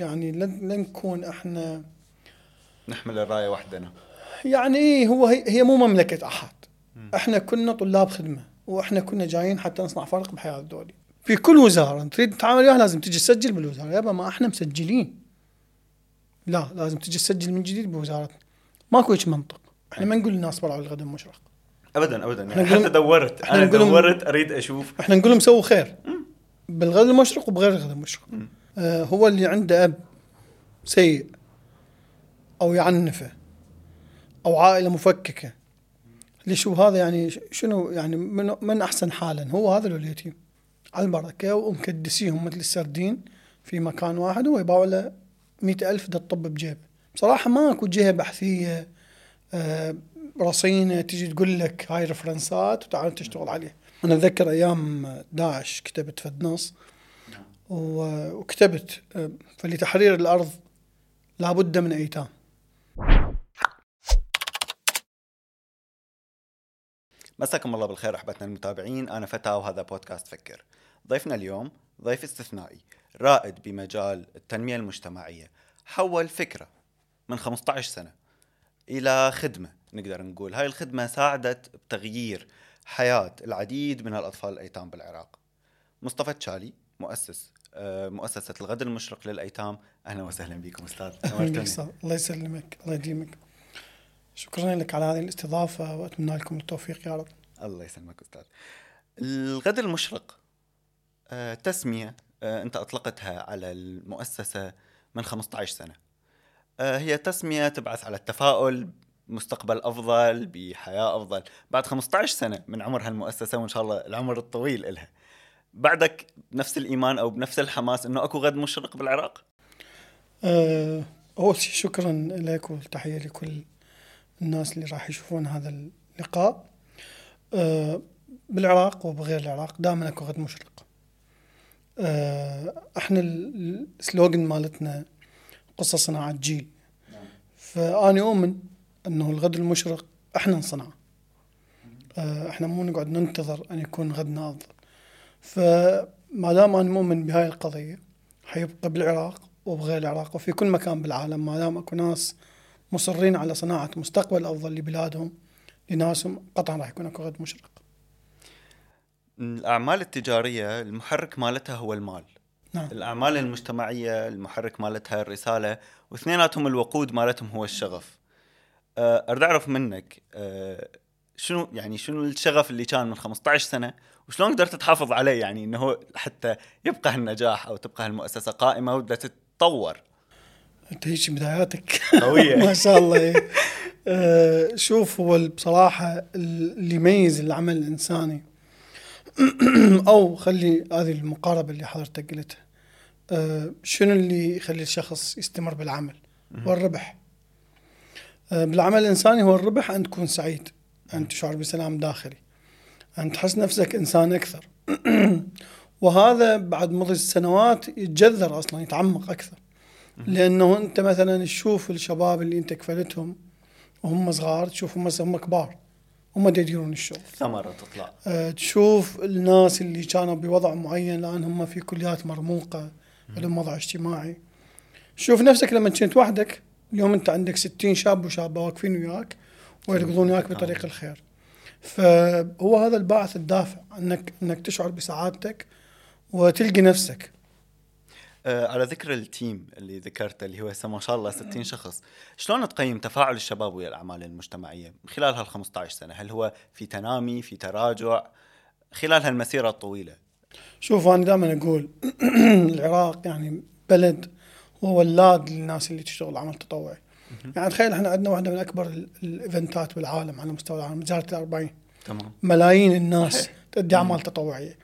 يعني لن لن نكون إحنا نحمل الراية وحدنا. يعني إيه هو هي, هي مو مملكة أحد. إحنا كنا طلاب خدمة وإحنا كنا جايين حتى نصنع فرق بحياة الدولي. في كل وزارة تريد تتعامل وياها لازم تجي تسجل بالوزارة. يابا ما إحنا مسجلين. لا لازم تجي تسجل من جديد بوزارتنا. ماكو هيك منطق. إحنا ما نقول للناس طلعوا الغد مشرق ابدا ابدا. يعني حتى دورت. أنا دورت أريد أشوف. إحنا نقول لهم سووا خير. بالغد المشرق وبغير الغد المشرق. هو اللي عنده أب سيء أو يعنفه أو عائلة مفككة. ليش هو هذا يعني؟ شنو يعني؟ من, من أحسن حالا؟ هو هذا اليتيم على البركة. ومكدسيهم مثل السردين في مكان واحد هو يباوع له مئة ألف دا الطب بجيبه بصراحة ماكو جهة بحثية آه، رصينة تجي تقول لك هاي رفرنسات وتعال تشتغل عليها. أنا أتذكر أيام داعش كتبت فد نص وكتبت آه، فلتحرير الأرض لابد من أيتام. مساكم الله بالخير أحبتنا المتابعين. أنا فتى وهذا بودكاست فكر. ضيفنا اليوم ضيف استثنائي رائد بمجال التنمية المجتمعية حول فكرة من 15 سنة إلى خدمة نقدر نقول. هاي الخدمة ساعدت بتغيير حياة العديد من الأطفال الأيتام بالعراق. مصطفى تشالي مؤسس آه، مؤسسة الغد المشرق للأيتام. أهلا وسهلا بكم أستاذ. نورتني. الله يسلمك الله يديمك. شكرا لك على هذه الاستضافة وأتمنى لكم التوفيق يا رب. الله يسلمك أستاذ. الغد المشرق آه، تسمية آه، أنت أطلقتها على المؤسسة من 15 سنة. آه، هي تسمية تبعث على التفاؤل مستقبل أفضل بحياة أفضل. بعد 15 سنة من عمر هالمؤسسه وإن شاء الله العمر الطويل إلها. بعدك بنفس الإيمان أو بنفس الحماس إنه أكو غد مشرق بالعراق؟ أه أول شيء شكرا لك والتحية لكل الناس اللي راح يشوفون هذا اللقاء. أه بالعراق وبغير العراق دائما أكو غد مشرق. أه إحنا ال- السلوغن مالتنا قصة صناعة جيل. فأنا أؤمن أنه الغد المشرق إحنا نصنعه. إحنا مو نقعد ننتظر أن يكون غدنا أفضل فما دام أنا مؤمن بهاي القضية حيبقى بالعراق وبغير العراق وفي كل مكان بالعالم ما دام أكو ناس مصرين على صناعة مستقبل أفضل لبلادهم لناسهم قطعا راح يكون أكو غد مشرق. الأعمال التجارية المحرك مالتها هو المال. نعم. الأعمال المجتمعية المحرك مالتها الرسالة واثنيناتهم الوقود مالتهم هو الشغف. أه، أريد أعرف منك أه، شنو يعني شنو الشغف اللي كان من 15 سنة؟ وشلون قدرت تحافظ عليه يعني إنه حتى يبقى هالنجاح أو تبقى هالمؤسسة قائمة وبدها تتطور؟ أنت هيك بداياتك. قوية. ما شاء الله. إيه. آه، شوف هو بصراحة اللي يميز العمل الإنساني. أو خلي هذه المقاربة اللي حضرتك قلتها. آه، شنو اللي يخلي الشخص يستمر بالعمل؟ هو الربح. آه، بالعمل الإنساني هو الربح أن تكون سعيد. أن تشعر بسلام داخلي. أن تحس نفسك إنسان أكثر. وهذا بعد مضي السنوات يتجذر أصلا يتعمق أكثر. لأنه أنت مثلا تشوف الشباب اللي أنت كفلتهم وهم صغار تشوفهم مثلا هم كبار هم يديرون الشغل. ثمرة تطلع. أه تشوف الناس اللي كانوا بوضع معين الان هم في كليات مرموقة لهم وضع اجتماعي. شوف نفسك لما كنت وحدك اليوم أنت عندك 60 شاب وشابة واقفين وياك. ويركضون وياك بطريق الخير. فهو هذا الباعث الدافع انك إنك تشعر بسعادتك وتلقي نفسك. آه، على ذكر التيم اللي ذكرته اللي هو هسه ما شاء الله 60 شخص شلون تقيم تفاعل الشباب ويا الأعمال المجتمعية؟ خلال هال 15 سنة هل هو في تنامي في تراجع؟ خلال هالمسيرة الطويلة. شوف أنا دائما أقول العراق يعني بلد هو ولاد للناس اللي تشتغل عمل تطوعي. يعني تخيل إحنا عندنا واحدة من أكبر ال- الإيفنتات بالعالم على مستوى العالم زياره الأربعين. تمام. ملايين الناس. تؤدي أعمال تطوعية.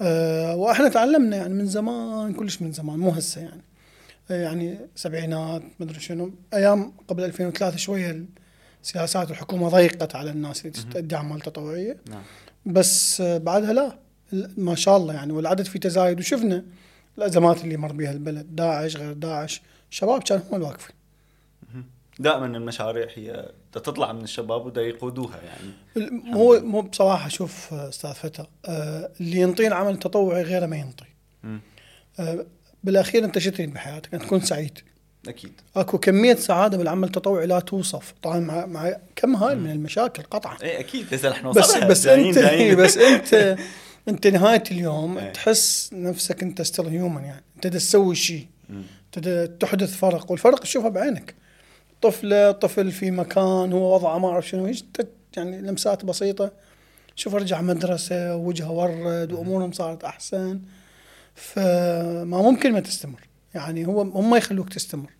آه وإحنا تعلمنا يعني من زمان كلش من زمان مو هسه يعني. آه، يعني سبعينات مدري شنو. أيام قبل 2003 شوية سياسات الحكومة ضيقت على الناس اللي تؤدي أعمال تطوعية. نعم. بس آه، بعدها لا. ما شاء الله يعني والعدد في تزايد. وشفنا الأزمات اللي مر بها البلد داعش غير داعش. شباب كانوا هم الواقفين. دائما المشاريع هي تطلع من الشباب ودا يقودوها يعني. ال- مو مو بصراحة شوف أستاذ فتى آه، اللي ينطيه العمل التطوعي غيره ما ينطي. آه، بالأخير أنت شو تريد بحياتك؟ ان تكون سعيد. أكيد. أكو كمية سعادة بالعمل التطوعي لا توصف. طبعا مع, مع كم هاي من المشاكل؟ قطعا. إيه أكيد. هسه بس وصلنا بس جايين- انت جايين. بس انت أنت نهاية اليوم إيه. تحس نفسك أنت ستيل هيومن يعني. أنت تسوي شيء. أنت تحدث فرق والفرق تشوفه بعينك. طفله طفل في مكان هو وضعه ما أعرف شنو يعني لمسات بسيطة. شوف رجع مدرسة ووجهه ورد وأمورهم صارت أحسن. فما ممكن ما تستمر. يعني هو هم يخلوك تستمر.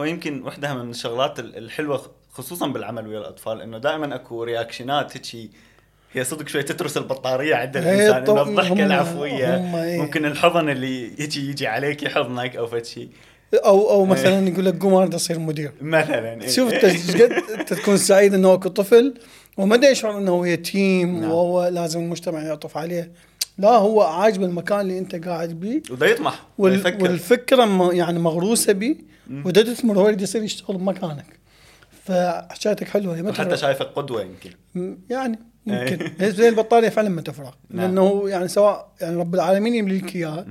هو يمكن وحدة من الشغلات ال- الحلوة خصوصا بالعمل ويا الأطفال إنه دائما أكو رياكشنات هيك هي صدق شوي تترس البطارية عند الإنسان إنه الضحكة العفوية. إيه. ممكن الحضن اللي يجي يجي عليك يحضنك أو فد شيء أو أو مثلا يقول لك قوم أريد أصير مدير. مثلا إيه. شوف أنت قد انت تكون سعيد إنه أكو طفل وما دا يشعر إنه هو يتيم نعم. وهو لازم المجتمع يعطف عليه. لا هو عاجب المكان اللي أنت قاعد بيه. وده يطمح وال ويفكر والفكرة يعني مغروسة بيه وده تثمر هو يصير يشتغل بمكانك. فحكايتك حلوة هي متى شايفك قدوة يمكن. يعني يمكن. إيه. هي زي البطارية فعلا ما تفرغ نعم. لأنه يعني سواء يعني رب العالمين يملي لك اياها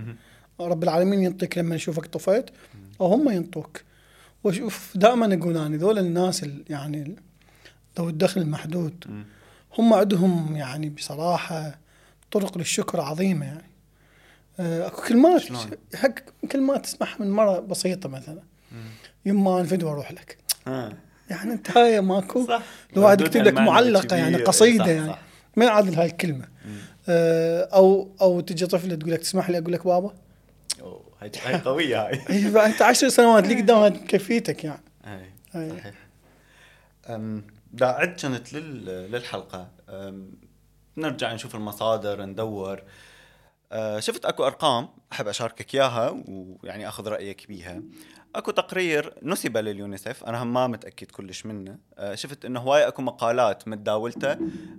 رب العالمين ينطيك لما يشوفك طفيت. أو هم ينطوك. وشوف دائما أقول أنا ذول الناس ال- يعني ذوي الدخل المحدود. هم عندهم يعني بصراحة طرق للشكر عظيمة يعني. آه، أكو كلمات شلون؟ حق كلمات تسمعها من مرة بسيطة مثلا. يما أنفد وأروح لك. ها. يعني أنت هاي ماكو؟ صح. لو واحد يكتب لك معلقة يعني. قصيدة صح، يعني. صح. ما يعادل هاي الكلمة آه، أو أو تجي طفله تقول لك تسمح لي أقول لك بابا؟ هاي هاي قوية هاي. هي انت عشر سنوات لي قدامها كفيتك يعني. أي. صحيح. أم، دا عد كانت لل... للحلقة. أم، نرجع نشوف المصادر ندور. أه، شفت أكو أرقام أحب أشاركك إياها ويعني أخذ رأيك بيها. أكو تقرير نسب لليونيسف أنا هم ما متأكد كلش منه. أه، شفت إنه هواي أكو مقالات متداولتة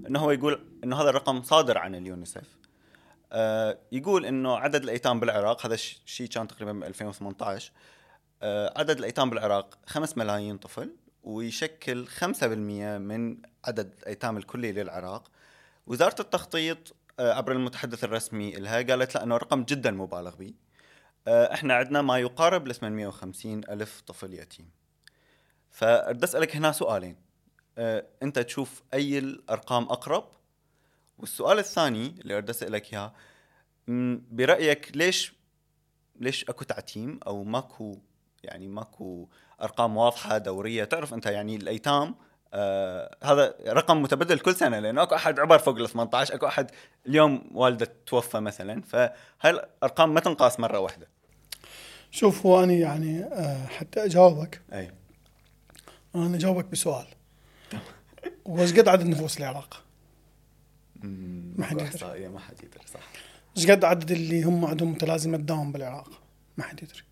إنه هو يقول إنه هذا الرقم صادر عن اليونيسف يقول إنه عدد الأيتام بالعراق هذا الشيء كان تقريبا ب 2018 آه، عدد الأيتام بالعراق 5 ملايين طفل ويشكل 5% من عدد الأيتام الكلي للعراق. وزارة التخطيط آه، عبر المتحدث الرسمي لها قالت لا إنه رقم جدا مبالغ به آه، إحنا عندنا ما يقارب ل 850 ألف طفل يتيم. فأريد أسألك هنا سؤالين. آه، أنت تشوف أي الأرقام أقرب؟ والسؤال الثاني اللي أريد أسألك إياه برأيك ليش ليش أكو تعتيم أو ماكو يعني ماكو أرقام واضحة دورية؟ تعرف أنت يعني الأيتام آه هذا رقم متبدل كل سنة لأنه أكو أحد عمر فوق ال 18 أكو أحد اليوم والدة توفى مثلا فهاي الأرقام ما تنقاس مرة واحدة. شوف هو أنا يعني آه، حتى أجاوبك. أي. أنا أجاوبك بسؤال. وإيش قد عدد نفوس العراق؟ ما حد يدري. احصائيه ما حد يدري صح إيش قد عدد اللي هم عندهم متلازمة داون بالعراق؟ ما حد يدري.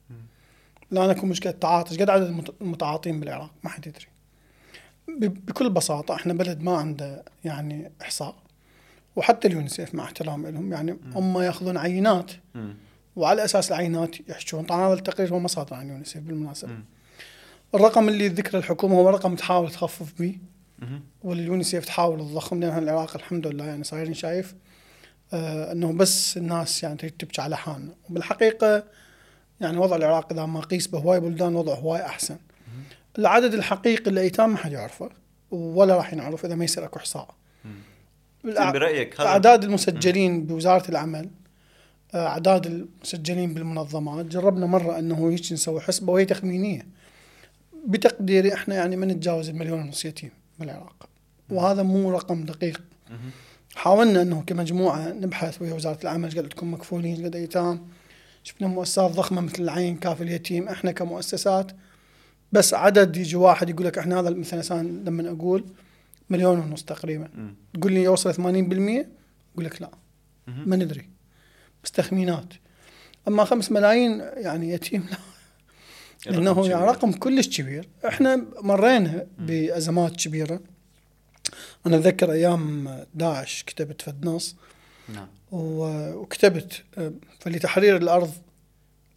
الان اكو مشكلة تعاطي، إيش قد عدد المت- المتعاطين بالعراق؟ ما حد يدري. بكل بساطة إحنا بلد ما عنده يعني إحصاء وحتى اليونيسيف مع احترام لهم يعني هم يأخذون عينات. وعلى أساس العينات يحشون طبعا هذا التقرير هو ما صادر عن اليونيسيف بالمناسبة. الرقم اللي ذكره الحكومة هو رقم تحاول تخفف به. واليونيسيف تحاول تضخم لأن العراق الحمد لله يعني صايرين شايف. آه إنه بس الناس يعني تريد تبكي على حالنا وبالحقيقة يعني وضع العراق إذا ما قيس بهواي بلدان وضع هواي أحسن. العدد الحقيقي للايتام ما حد يعرفه ولا راح ينعرف إذا ما يصير أكو احصاء برأيك هذا أعداد المسجلين بوزارة العمل آه، أعداد المسجلين بالمنظمات جربنا مرة إنه هيك نسوي حسبة وهي تخمينية. بتقديري إحنا يعني ما نتجاوز المليون ونص يتيم. بالعراق وهذا مو رقم دقيق. حاولنا إنه كمجموعة نبحث ويا وزارة العمل إيش قد تكون مكفولين إيش قد أيتام. شفنا مؤسسات ضخمة مثل العين كافي اليتيم إحنا كمؤسسات. بس عدد يجي واحد يقول لك إحنا هذا مثلا لما أقول مليون ونص تقريبا. تقول لي يوصل 80% أقول لك لا. ما ندري. بس تخمينات. أما 5 ملايين يعني يتيم لا. لأنه يعني. رقم كلش كبير. إحنا مرينا بأزمات كبيرة. أنا أتذكر أيام داعش كتبت فد نص نعم وكتبت فلتحرير الأرض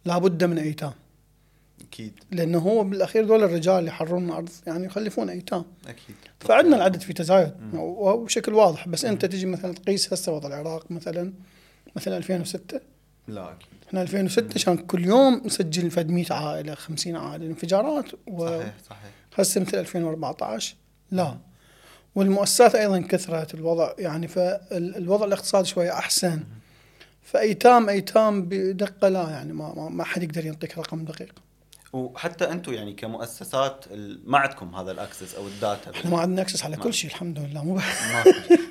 لابد من أيتام. أكيد. لأنه هو بالأخير دول الرجال اللي يحررون الأرض يعني يخلفون أيتام. أكيد. فعندنا العدد في تزايد. وبشكل واضح. بس أنت تجي مثلا تقيس هسه وضع العراق مثلا مثلا 2006 لا أكيد. إحنا 2006 كان كل يوم نسجل فد 100 عائله 50 عائله انفجارات صحيح صحيح. وهسه مثل 2014 لا. والمؤسسات أيضا كثرت الوضع يعني فالوضع الاقتصادي شوية أحسن. فأيتام أيتام بدقة لا يعني ما ما, ما حد يقدر يعطيك رقم دقيق. وحتى أنتم يعني كمؤسسات ال- ما عندكم هذا ال access أو ال data إحنا ما عندنا access على كل شيء الحمد لله. مو ما.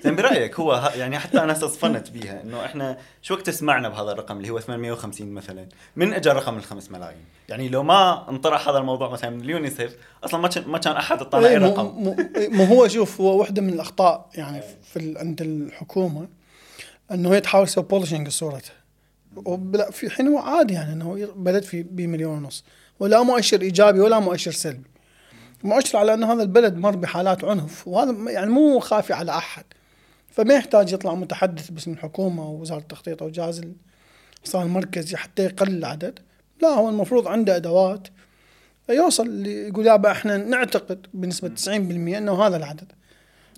زين برأيك هو يعني حتى أنا صفنت بيها إنه إحنا شو وقت سمعنا بهذا الرقم اللي هو 850 مثلا؟ من اجى رقم الخمس ملايين؟ يعني لو ما انطرح هذا الموضوع مثلا من اليونيسف أصلا ما كان ما كان أحد اطلع أي إيه، مو- رقم. مو مو هو شوف هو واحدة من الأخطاء يعني في ال- عند الحكومة إنه هي تحاول تسوي بولشنج صورتها وبلا في حين هو عادي يعني إنه بلد في بمليون ونص. ولا مؤشر إيجابي ولا مؤشر سلبي. مؤشر على ان هذا البلد مر بحالات عنف وهذا يعني مو خافي على أحد. فما يحتاج يطلع متحدث باسم الحكومة أو وزاره التخطيط أو جهاز الاقتصاد المركزي حتى يقلل العدد. لا هو المفروض عنده أدوات. يوصل اللي يقول يابا إحنا نعتقد بنسبة 90% إنه هذا العدد.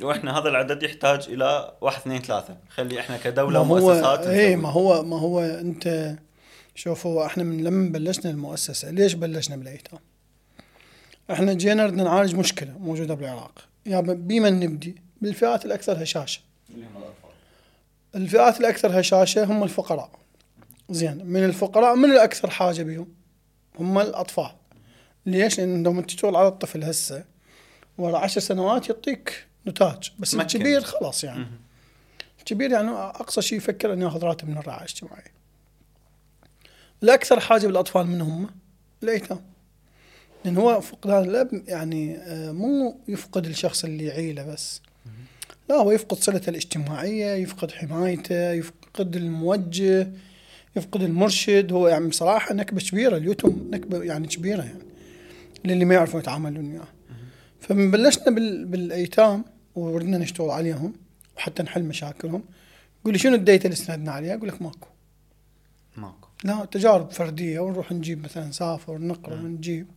وإحنا هذا العدد يحتاج إلى واحد اثنين ثلاثة. خلي إحنا ما كدوله هو ومؤسسات نسوي. ما هو ما هو أنت شوف هو إحنا من لما بلشنا المؤسسة ليش بلشنا بالأيتام؟ إحنا جينا بدنا نعالج مشكلة موجودة بالعراق يابا بمن نبدي؟ بالفئات الأكثر هشاشة الفئات الأكثر هشاشة هم الفقراء زين من الفقراء من الأكثر حاجة بهم؟ هم الأطفال ليش؟ لأن لما تشتغل على الطفل هسه ورا عشر سنوات يعطيك نتاج بس. الكبير خلاص يعني. الكبير يعني أقصى شيء يفكر إنه ياخذ راتب من الرعاية الاجتماعية. الاكثر حاجة بالأطفال من هم؟ الأيتام. لأن هو فقدان الاب يعني آه، مو يفقد الشخص اللي يعيله بس. لا هو يفقد صلته الاجتماعية، يفقد حمايته، يفقد الموجه، يفقد المرشد، هو يعني بصراحة نكبة كبيرة اليتم نكبة يعني كبيرة يعني للي ما يعرفون يتعاملون وياه. فمن بلشنا بال- بالأيتام وردنا نشتغل عليهم وحتى نحل مشاكلهم يقول لي شنو الديتا اللي استندنا عليها؟ أقول لك ماكو لا تجارب فردية ونروح نجيب مثلا نسافر نقرا نجيب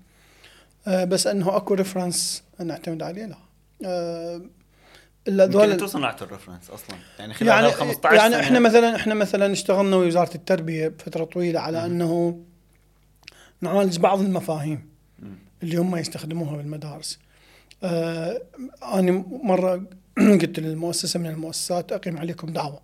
آه بس إنه أكو reference نعتمد عليه لا آه إلا ذول أنتم صنعتوا ال reference أصلا يعني خلال يعني هال 15 يعني سنة إحنا مثلا إحنا مثلا اشتغلنا وزارة التربية بفتره طويلة على مم. إنه نعالج بعض المفاهيم مم. اللي هم يستخدموها بالمدارس. آه أنا مرة قلت للمؤسسة من المؤسسات أقيم عليكم دعوة.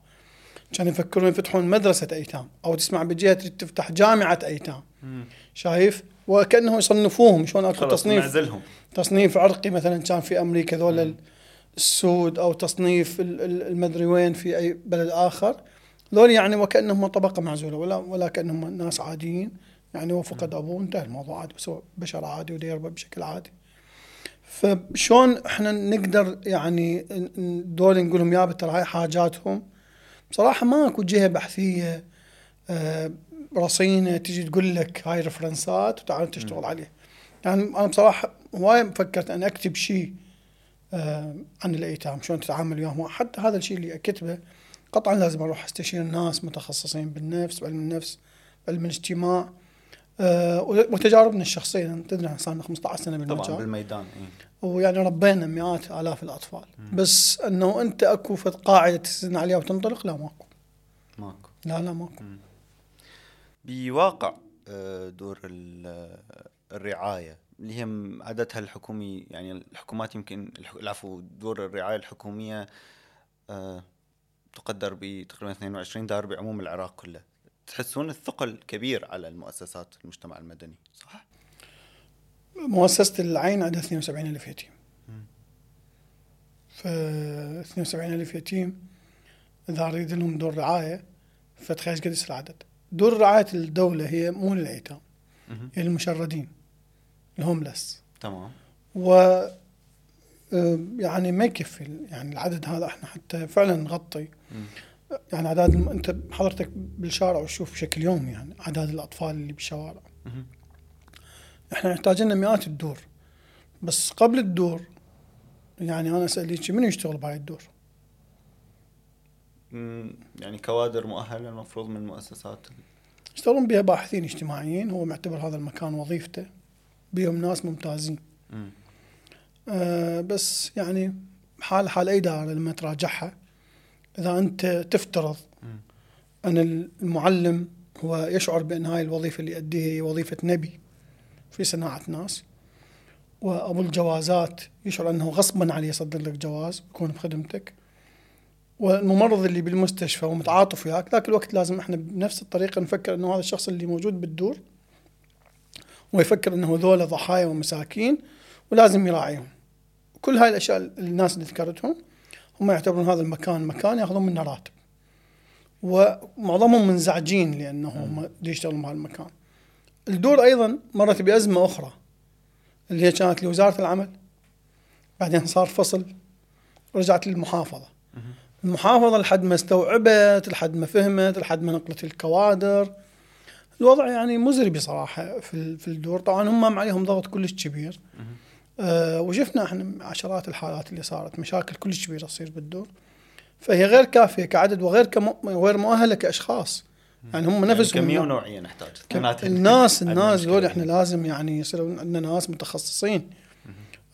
كانوا يفكرون يفتحون مدرسة أيتام أو تسمع بجهة تفتح جامعة أيتام. مم. شايف؟ وكانه يصنفوهم شلون أكو تصنيف نعزلهم تصنيف عرقي مثلا كان في أمريكا ذول السود أو تصنيف ال- ال- المدري وين في أي بلد آخر. ذول يعني وكأنهم طبقة معزولة ولا ولا كأنهم ناس عاديين. يعني هو فقد أبوه انتهى الموضوع عادي بس بشر عادي وديربة بشكل عادي. فشلون إحنا نقدر يعني دول نقول لهم يابا ترى هاي حاجاتهم؟ بصراحة ماكو جهة بحثية آه، رصينة تجي تقول لك هاي رفرنسات وتعال تشتغل عليها. يعني أنا بصراحة هواي فكرت أن أكتب شيء آه، عن الأيتام شلون تتعامل وياهم. حتى هذا الشيء اللي أكتبه قطعا لازم أروح أستشير ناس متخصصين بالنفس بعلم النفس بعلم الاجتماع آه، وتجاربنا الشخصية. تدري صار لنا 15 سنة طبعا بالمجال. بالميدان إيه. ويعني ربينا مئات آلاف الأطفال. بس إنه أنت أكو فد قاعدة تستند عليها وتنطلق؟ لا ماكو. ماكو. لا لا ماكو. بواقع آه، دور ال- الرعاية اللي هي عددها الحكومي يعني الحكومات يمكن العفو دور الرعاية الحكومية آه، تقدر بتقريبا 22 دار بعموم العراق كله تحسون الثقل كبير على المؤسسات المجتمع المدني صح؟ مؤسسة العين عندها 72 ألف يتيم. ف 72 ألف يتيم إذا أريد لهم دور رعاية فتخيل إيش قد يصير العدد؟ دور رعاية الدولة هي مو للأيتام. هي للمشردين الهوملس. تمام. و يعني ما يكفي يعني العدد هذا إحنا حتى فعلا نغطي. يعني اعداد الم... أنت حضرتك بالشارع وتشوف بشكل يومي يعني اعداد الأطفال اللي بالشوارع. إحنا نحتاج لنا مئات الدور بس قبل الدور يعني أنا أسأل هيك من يشتغل بهاي الدور؟ يعني كوادر مؤهلة المفروض من المؤسسات يشتغلون بها باحثين اجتماعيين هو معتبر هذا المكان وظيفته بهم ناس ممتازين مم. أه بس يعني حال حال أي دائره لما تراجعها إذا أنت تفترض مم. أن المعلم هو يشعر بأن هاي الوظيفة اللي يؤديها هي وظيفة نبي في صناعة ناس وأبو الجوازات يشعر أنه غصبا عليه يصدر لك جواز يكون بخدمتك والممرض اللي بالمستشفى ومتعاطف وياك ذاك الوقت لازم إحنا بنفس الطريقة نفكر أنه هذا الشخص اللي موجود بالدور ويفكر أنه ذولا ضحايا ومساكين ولازم يراعيهم. كل هاي الأشياء الناس اللي ذكرتهم هم يعتبرون هذا المكان مكان يأخذون منه راتب ومعظمهم منزعجين لأنه هم يشتغلون بهالمكان. الدور أيضا مرت بأزمة أخرى اللي هي كانت لوزارة العمل. بعدين صار فصل رجعت للمحافظة. المحافظة لحد ما استوعبت لحد ما فهمت لحد ما نقلت الكوادر. الوضع يعني مزري بصراحة في في الدور. طبعا هم عليهم ضغط كلش كبير. أه وشفنا إحنا عشرات الحالات اللي صارت مشاكل كلش كبيرة تصير بالدور. فهي غير كافية كعدد وغير كم... غير مؤهلة كأشخاص. يعني هم نفسهم يعني كميه ونوعية نحتاج. الناس الناس دول إحنا لازم يعني يصير عندنا ناس متخصصين.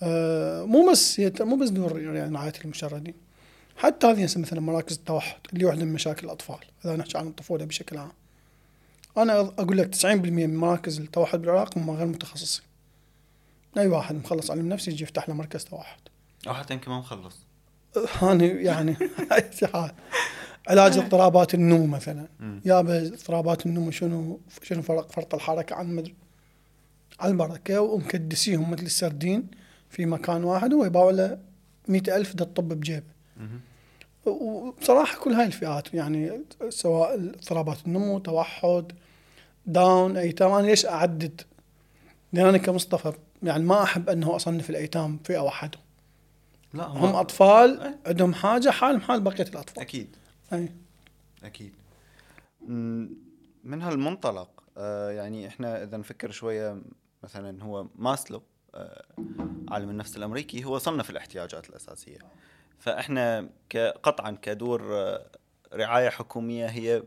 آه مو بس مو بس دور يعني رعايه المشردين. حتى هذه مثلا مراكز التوحد اللي واحدة من مشاكل الأطفال إذا نحكي عن الطفولة بشكل عام. أنا أقول لك 90% من مراكز التوحد بالعراق هم غير متخصصين. أي واحد مخلص علم نفسي يجي يفتح له مركز توحد. أو حتى يمكن ما مخلص. أنا يعني علاج اضطرابات النمو مثلا. يا اضطرابات النمو شنو شنو فرق فرط الحركة عن مدري على البركة؟ ومكدسيهم مثل السردين في مكان واحد ويباعوا له مئة ألف ده الطب بجيبه. وبصراحة كل هاي الفئات يعني سواء اضطرابات النمو توحد داون أيتام أنا ليش أعدد؟ لأن أنا كمصطفى يعني ما أحب أنه أصنف الأيتام فئة واحدة لا هم أطفال أي. عندهم حاجة حالهم حال بقية الأطفال. أكيد. أي. أكيد. من هالمنطلق آه يعني إحنا إذا نفكر شوية مثلا هو ماسلو آه عالم النفس الأمريكي هو صنف الاحتياجات الأساسية. فإحنا قطعا كدور آه رعاية حكومية هي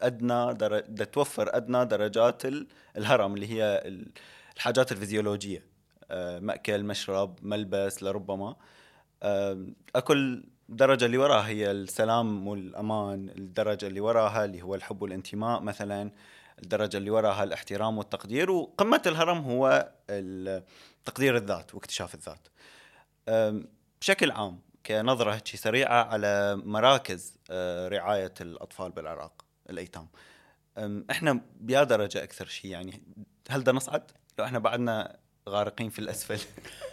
أدنى در... توفر أدنى درجات الهرم اللي هي الحاجات الفيزيولوجية مأكل مشرب ملبس لربما أكل الدرجة اللي وراها هي السلام والأمان الدرجة اللي وراها اللي هو الحب والانتماء مثلا الدرجة اللي وراها الاحترام والتقدير وقمة الهرم هو تقدير الذات واكتشاف الذات. بشكل عام كنظرة هيك سريعة على مراكز أه، رعاية الأطفال بالعراق الأيتام. إحنا بيا درجة أكثر شيء يعني هل بدنا نصعد؟ لو إحنا بعدنا غارقين في الأسفل.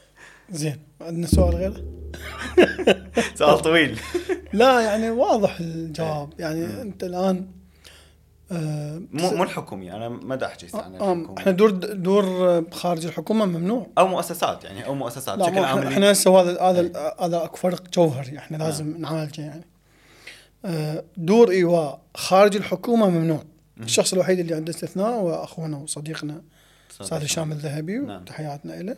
زين عندنا سؤال غيره؟ سؤال طويل. لا يعني واضح الجواب. يعني أنت الآن آه مو مو الحكومي أنا ما دا أحكي عن الحكومة. إحنا دور دور خارج الحكومة ممنوع. أو مؤسسات يعني أو مؤسسات بشكل عام. إحنا هسه هذا هذا هذا فرق جوهري إحنا لازم نعم. نعالجه يعني. آه دور إيواء خارج الحكومة ممنوع. الشخص الوحيد اللي عنده استثناء هو أخونا وصديقنا أستاذ هشام الذهبي نعم. وتحياتنا له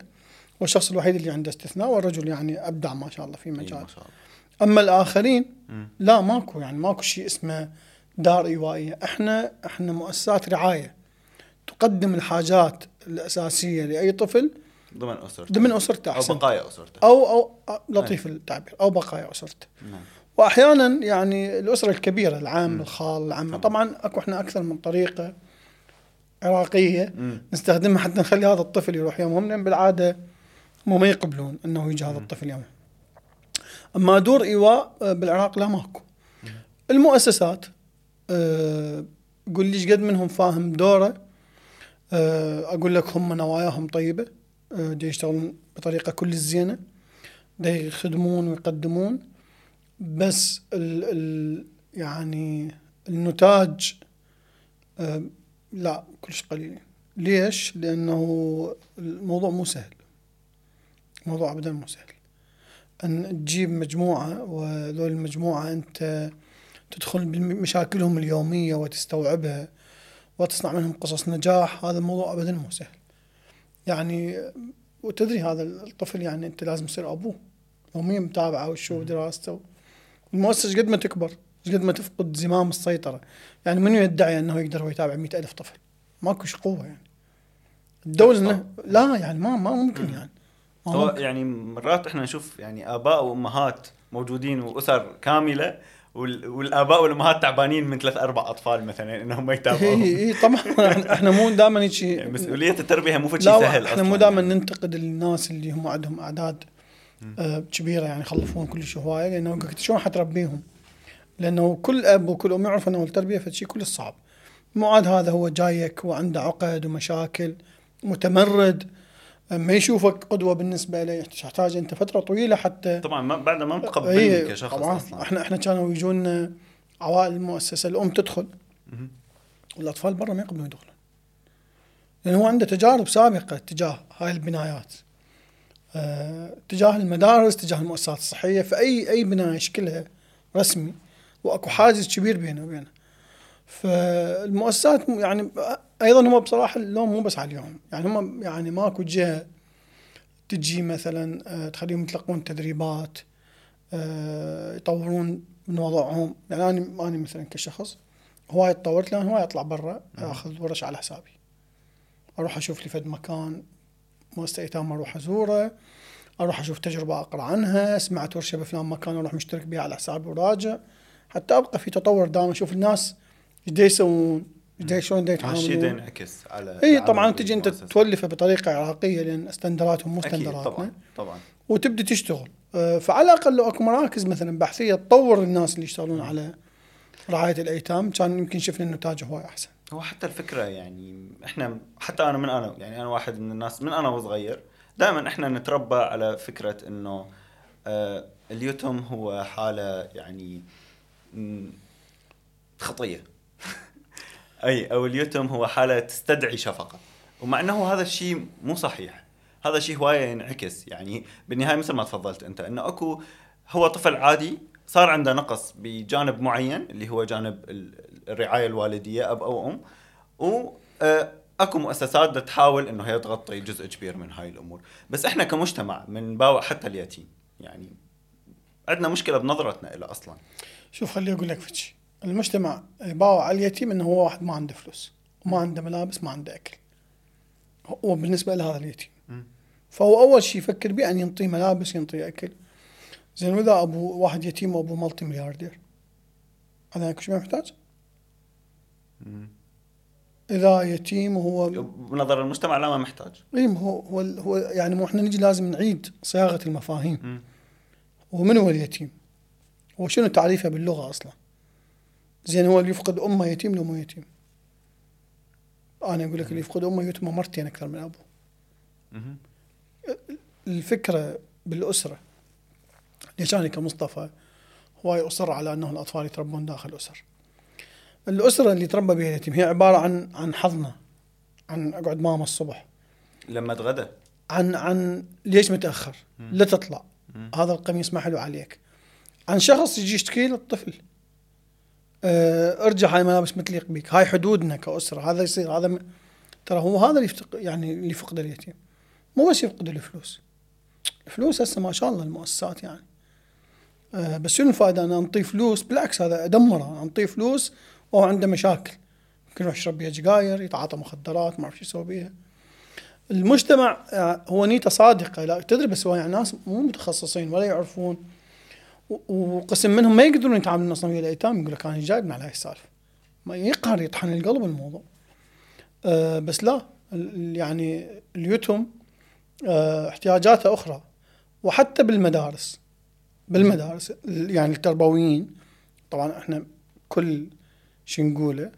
والشخص الوحيد اللي عنده استثناء والرجل يعني أبدع ما شاء الله في مجال ما شاء الله. أما الآخرين لا ماكو يعني ماكو شيء اسمه دار إيوائية. إحنا إحنا مؤسسات رعاية تقدم الحاجات الأساسية لأي طفل ضمن أسرته. ضمن أسرته أحسن. أو بقايا أسرته. أو أو لطيف أي. التعبير. أو بقايا أسرته. نعم. وأحيانا يعني الأسرة الكبيرة العام الخال العم. طبعا أكو إحنا أكثر من طريقة عراقية مم. نستخدمها حتى نخلي هذا الطفل يروح يومهم لأن بالعادة هم ما يقبلون إنه يجي هذا الطفل يوم أما دور ايواء آه، بالعراق لا ماكو. المؤسسات آه، قول لي قد منهم فاهم دوره؟ آه، أقول لك هم نواياهم طيبة دي يشتغلون بطريقة كل الزينة دي يخدمون ويقدمون. بس ال ال يعني النتاج لا كلش قليلين ليش؟ لأنه الموضوع مو سهل. موضوع ابدا مو سهل أن تجيب مجموعة وذول المجموعة أنت تدخل بمشاكلهم اليومية وتستوعبها وتصنع منهم قصص نجاح هذا الموضوع ابدا مو سهل يعني وتدري هذا الطفل يعني أنت لازم تصير أبوه. يوميا متابعه وشو دراسته. المؤسسه قد ما تكبر قد ما تفقد زمام السيطرة. يعني من يدعي أنه يقدر هو يتابع مئة ألف طفل؟ ماكوش قوة يعني. الدولة لا يعني ما ما ممكن يعني. هو يعني مرات إحنا نشوف يعني آباء وأمهات موجودين وأسر كاملة وال... والآباء والأمهات تعبانين من ثلاث أربع أطفال مثلا إنهم ما اي يتابعوهم اي طبعا. إحنا- إحنا مو دائما هيك. يعني مسؤولية التربية مو شيء سهل إحنا أصلاً مو دائما يعني. ننتقد الناس اللي هم عندهم أعداد آه كبيرة يعني يخلفون كل هواية لأنه قلت شلون حتربيهم؟ لأنه كل أب وكل أم يعرف إنه التربية فشيء كل صعب. مو عاد هذا هو جايك وعنده عقد ومشاكل متمرد ما يشوفك قدوة بالنسبة له تحتاج أنت فترة طويلة حتى. طبعا ما بعد ما متقبلني إيه، كشخص طبعا. أصلا. إحنا إحنا كانوا يجونا عوائل المؤسسة الأم تدخل. والأطفال برا ما يقبلون يدخلون. لأن هو عنده تجارب سابقة تجاه هاي البنايات. آه تجاه المدارس تجاه المؤسسات الصحية فاي اي بنايه شكلها رسمي. وأكو حاجز كبير بينه وبينه. فالمؤسسات يعني أيضا هم بصراحة اللوم مو بس عليهم يعني هم يعني ماكو جهة تجي مثلا آه، تخليهم يتلقون تدريبات آه، يطورون من وضعهم. يعني أنا أنا مثلا كشخص هواي تطورت لأن هواي أطلع برا آخذ ورش على حسابي. أروح أشوف لي فد مكان مؤسسة إيتام أروح أزوره أروح أشوف تجربة أقرأ عنها سمعت ورشة بفلان مكان أروح مشترك بها على حسابي وراجع. حتى أبقى في تطور دائما أشوف الناس إيش يسوون إيش شلون دا هالشيء يتعاملون ينعكس على اي طبعا تجي أنت. تولفه بطريقة عراقيه لأن استندراتهم مو استندراتنا طبعا طبعا. وتبدأ تشتغل. آه، فعلى الأقل لو أكو مراكز مثلا بحثية تطور الناس اللي يشتغلون على رعاية الأيتام كان يمكن شفنا النتاج هواي أحسن. هو حتى الفكرة يعني إحنا حتى أنا من أنا يعني أنا واحد من الناس من أنا وصغير دائما إحنا نتربى على فكرة إنه آه اليتم هو حالة يعني خطية. أي أو اليتم هو حالة تستدعي شفقة. ومع إنه هذا الشيء مو صحيح. هذا شيء هواية ينعكس. يعني بالنهاية مثل ما تفضلت أنت إنه أكو هو طفل عادي صار عنده نقص بجانب معين اللي هو جانب ال- الرعاية الوالدية أب أو أم. و آه، أكو مؤسسات تحاول إنه هي تغطي جزء كبير من هاي الأمور. بس إحنا كمجتمع من باوع حتى اليتيم يعني عندنا مشكلة بنظرتنا له أصلا. شوف خليني أقول لك فشي المجتمع يباوع على اليتيم إنه هو واحد ما عنده فلوس وما عنده ملابس ما عنده أكل هو بالنسبة لهذا اليتيم. فهو أول شيء يفكر به أن ينطيه ملابس ينطيه أكل زين وإذا أبو واحد يتيم وأبو مالتي ملياردير هذا شو ما يحتاج؟ إذا يتيم وهو بنظر المجتمع لا ما محتاج اي ما هو هو هو يعني مو إحنا نجي لازم نعيد صياغة المفاهيم. ومن هو اليتيم؟ هو شنو تعريفه باللغة أصلا؟ زين هو اللي يفقد أمه يتيم لو مو يتيم؟ أنا أقول لك اللي يفقد أمه يتم مرتين أكثر من أبوه. الفكرة بالأسرة ليش أنا كمصطفى هواي أصر على أنه الأطفال يتربون داخل اسر. الأسرة اللي تربى بها اليتيم هي عبارة عن عن حضنه عن أقعد ماما الصبح لما تغدى عن عن ليش متأخر؟ لا تطلع. هذا القميص ما حلو عليك عن شخص يجي يشتكي للطفل ارجع هاي ملابس ما تليق بيك. هاي حدودنا كأسرة. هذا يصير. هذا م... ترى هو هذا اللي يفتق... يعني اللي يفقد اليتيم. مو بس يفقد الفلوس. الفلوس هسه ما شاء الله المؤسسات يعني. أه بس شنو الفائدة؟ أنا انطيه فلوس. بالعكس هذا أدمره. انطيه فلوس وهو عنده مشاكل. يمكن يروح يشرب بيها سجاير يتعاطى مخدرات ما أعرف شو يسوي بيها. المجتمع آه، هو نيته صادقة. لا تدري بس هو يعني ناس مو متخصصين ولا يعرفون وقسم منهم ما يقدرون يتعاملون أصلا ويا الأيتام يقول لك أنا جايبنا على هاي السالفه ما يقهر يطحن القلب الموضوع. أه بس لا يعني اليتم أه احتياجاته أخرى. وحتى بالمدارس بالمدارس ال- يعني التربويين. طبعا إحنا كل شو نقوله